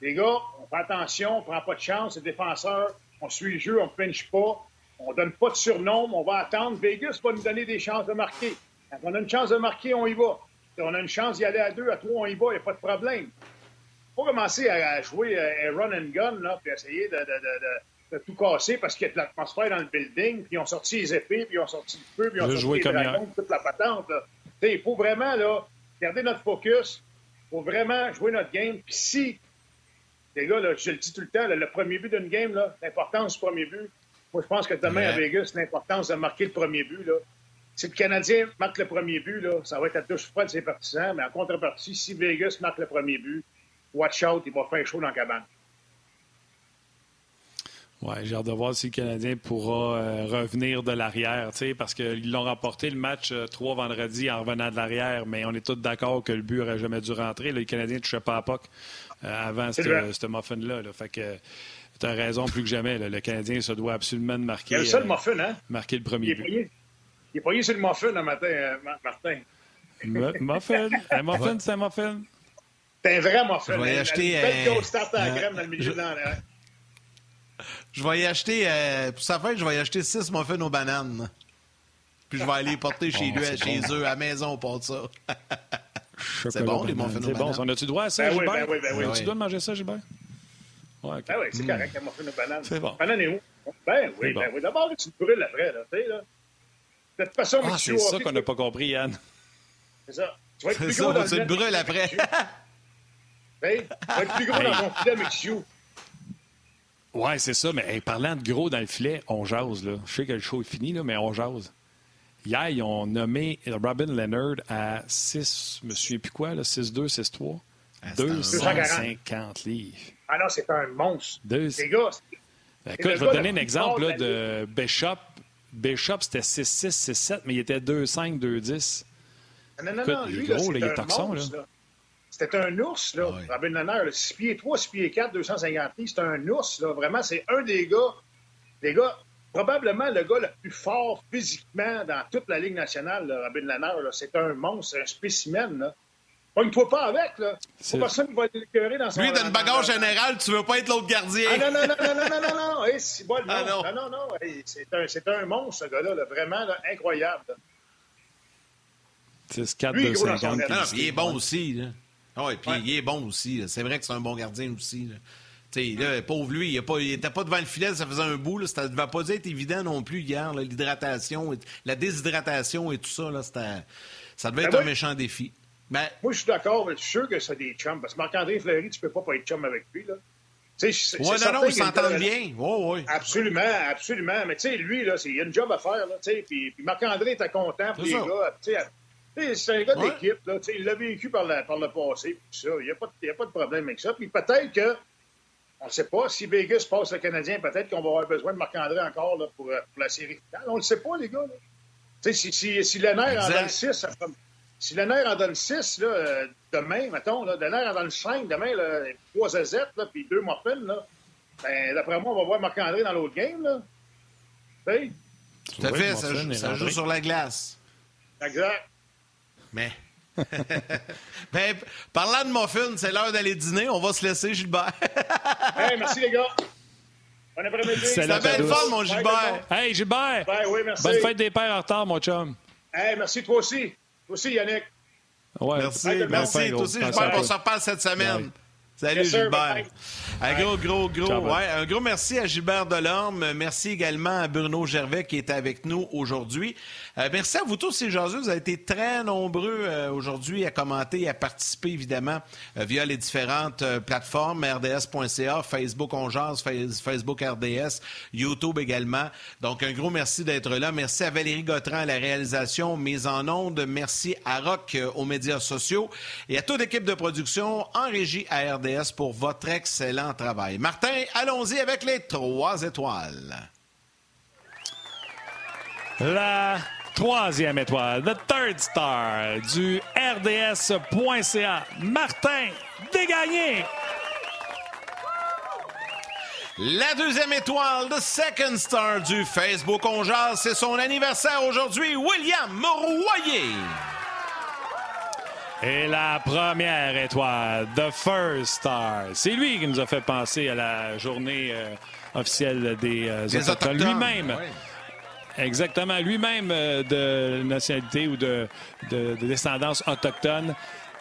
les gars, on fait attention, on prend pas de chance, les défenseurs, on suit le jeu, on ne pinche pas, on donne pas de surnom, on va attendre. Vegas va nous donner des chances de marquer. Quand on a une chance de marquer, on y va. Si on a une chance d'y aller à deux, à trois, on y va, il n'y a pas de problème. Faut commencer à jouer à run and gun, là, puis essayer de, tout casser parce qu'il y a de l'atmosphère dans le building, puis ils ont sorti les épées, puis ils ont sorti le feu, puis ils ont sorti les dragons, toute la patente. Il faut vraiment là, garder notre focus, il faut vraiment jouer notre game. Puis si les gars, je le dis tout le temps, le premier but d'une game, l'importance du premier but, moi, je pense que demain à Vegas, l'importance de marquer le premier but. Là. Si le Canadien marque le premier but, là, ça va être à douche froide de ses partisans, mais en contrepartie, si Vegas marque le premier but, watch out, il va faire chaud dans la cabane. Oui, j'ai hâte de voir si le Canadien pourra euh, revenir de l'arrière, parce qu'ils l'ont remporté le match 3 euh, vendredi en revenant de l'arrière, mais on est tous d'accord que le but n'aurait jamais dû rentrer. le Canadien ne touchait pas à POC avant ce muffin-là. Fait que tu as raison plus que jamais. le Canadien se doit absolument de marquer. Il y a le muffin, hein? Marquer le premier but. il est payé sur le muffin un matin, Martin. muffin. Un muffin, c'est un muffin. C'est un vrai muffin. Je vais y acheter. Belle grosse tarte à la crème dans le milieu de l'an. Je vais y acheter, euh, pour sa fête, je vais y acheter six muffins aux bananes. Puis je vais aller porter chez, lui, chez eux, à la maison pour ça. c'est bon, les muffins aux bananes. C'est bon. On a-tu droit à ça, ben Gilbert? Oui, ben oui, ben oui. tu dois de manger ça, Gilbert? Ouais, okay. Ben oui, c'est correct, un muffin aux bananes. C'est bon. Banane est où? Ben oui, ben oui. D'abord, tu te brûles après, là. Tu sais, là. De toute façon, ah, c'est ça qu'on n'a pas compris, Yann. C'est ça. Tu vas être plus gros dans tu te brûles après. Ben, tu vas être plus gros dans ton filet Mixiou. Oui, c'est ça. Mais parlant de gros dans le filet, on jase. Là. Je sais que le show est fini, là, mais on jase. Hier, ils ont nommé Robin Leonard à 6, je me souviens plus quoi, 6-2, 6-3. 250 livres. Ah non, c'est un monstre. Deux... Les gars, Écoute, je vais te donner un exemple là, de Bishop. Bishop, c'était 6-6, 6-7, mais il était 2-5, 2-10. Non, non, non, lui, gros, là, il est toxon. Là. C'était un ours, là. Ah Robin Leonard, 6 pieds 3, 6 pieds 4, 250 livres. C'est un ours, là. Vraiment, c'est un des gars, des gars, probablement le gars le plus fort physiquement dans toute la Ligue nationale, là, Robin Leonard. C'est un monstre, un spécimen, là. Pogne-toi pas avec, là. Pas personne qui va l'écœurer dans son... Lui, dans une bagarre générale, tu veux pas être l'autre gardien. Ah non, non, non, non, non, non, non, non. Hey, c'est bon, ah, non. non, non, non. Hey, c'est un, un, monstre, ce gars-là, là. Vraiment, là, incroyable. 6 4 2 50 non, il est bon aussi, là. Ah ouais, puis ouais. il est bon aussi. C'est vrai que c'est un bon gardien aussi. Là. Sais, là, pauvre lui, il n'était pas devant le filet, ça faisait un bout. Là, ça ne devait pas être évident non plus hier, l'hydratation, la déshydratation et tout ça. Là, ça devait ben être un méchant défi. Ben, Moi, je suis d'accord, mais je suis sûr que c'est des chums. Parce que Marc-André Fleury, tu peux pas pas être chum avec lui. Là. Oui, non, non, ils s'entendent bien. Oh, oui. Absolument, absolument. Mais tu sais, lui, là, il y a une job à faire. Là, puis, puis Marc-André était content pour les gars. C'est un gars d'équipe. Il l'a vécu par, la, par le passé. Ça. Il n'y a, a, pas de problème avec ça. Puis peut-être que, on ne sait pas, si Vegas passe le Canadien, peut-être qu'on va avoir besoin de Marc-André encore là, pour, pour, la série finale. On ne le sait pas, les gars. Là. Si, si, si Lenner en donne 6, ça fait si Lenner en donne 6, là, euh, demain, mettons, là, Lenner en donne 5, demain, là, 3 AZ, là, puis 2 Morphin, là, ben, d'après moi, on va voir Marc-André dans l'autre game. Là. Tout à fait, ça, joue, ça joue sur la glace. Exact. Mais. ben, parlant de muffin, c'est l'heure d'aller dîner. On va se laisser, Gilbert. hey, merci les gars. Bon après-midi. C'est la belle fun, mon Gilbert. Hey, Gilbert. Ben, oui, merci. Bonne fête des pères en retard, mon chum. Hey, merci toi aussi. Toi aussi, Yannick. Ouais, merci, merci. Toi aussi, j'espère qu'on se reparle cette semaine. Salut, Gilbert. Un gros, gros, gros. Ouais, un gros merci à Gilbert Delorme. Merci également à Bruno Gervais qui est avec nous aujourd'hui. Euh, merci à vous tous, les jaseux. Vous avez été très nombreux euh, aujourd'hui à commenter et à participer, évidemment, euh, via les différentes plateformes, rds.ca, Facebook On Facebook RDS, YouTube également. Donc, un gros merci d'être là. Merci à Valérie Gautran à la réalisation, mise en onde. Merci à Rock aux médias sociaux et à toute l'équipe de production en régie à RDS pour votre excellent travail. Martin, allons-y avec les trois étoiles. La troisième étoile, the third star du RDS.ca, Martin Dégagné. La deuxième étoile, the second star du Facebook On c'est son anniversaire aujourd'hui, William Royer. Et la première étoile, The First Star. C'est lui qui nous a fait penser à la journée euh, officielle des, euh, Autochtones. Lui-même. Exactement, lui-même euh, de nationalité ou de, de, de, descendance autochtone.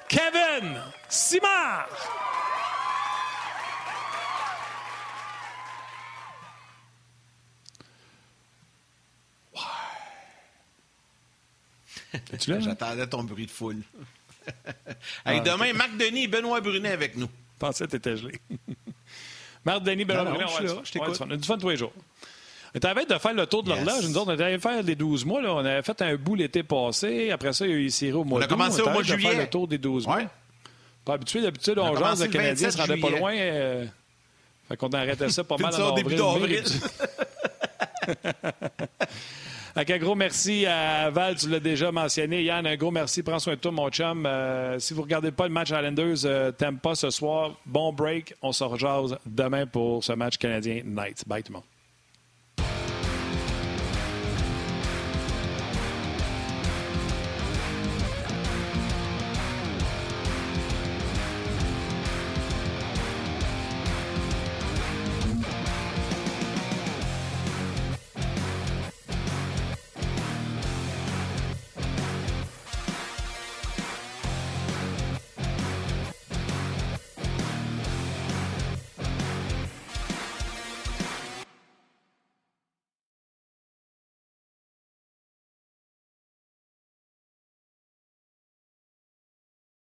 Kevin Simard! J'attendais ton bruit de foule. hey, ah, demain, Marc Denis et Benoît Brunet avec nous. Je pensais que tu étais gelé. Marc Denis, Benoît Brunet, on, là, je t'écoute. on a du fun tous les jours. On avait de faire le tour de l'horloge. Nous autres, on avait faire les 12 mois. Là. On avait fait un bout l'été passé. Après ça, il y a eu série au mois d'août. On a commencé au mois de juillet. faire le tour des 12 mois. Pas habitué. D'habitude, on, on jase. Le Canadien ne se rendait pas loin. Euh... Fait qu'on arrêtait ça pas mal en avril. Un gros merci à Val, tu l'as déjà mentionné. Yann, un gros merci. Prends soin de toi, mon chum. Euh, si vous ne regardez pas le match Islanders, euh, t'aimes pas ce soir, bon break. On se rejase demain pour ce match canadien Night. Bye tout le monde.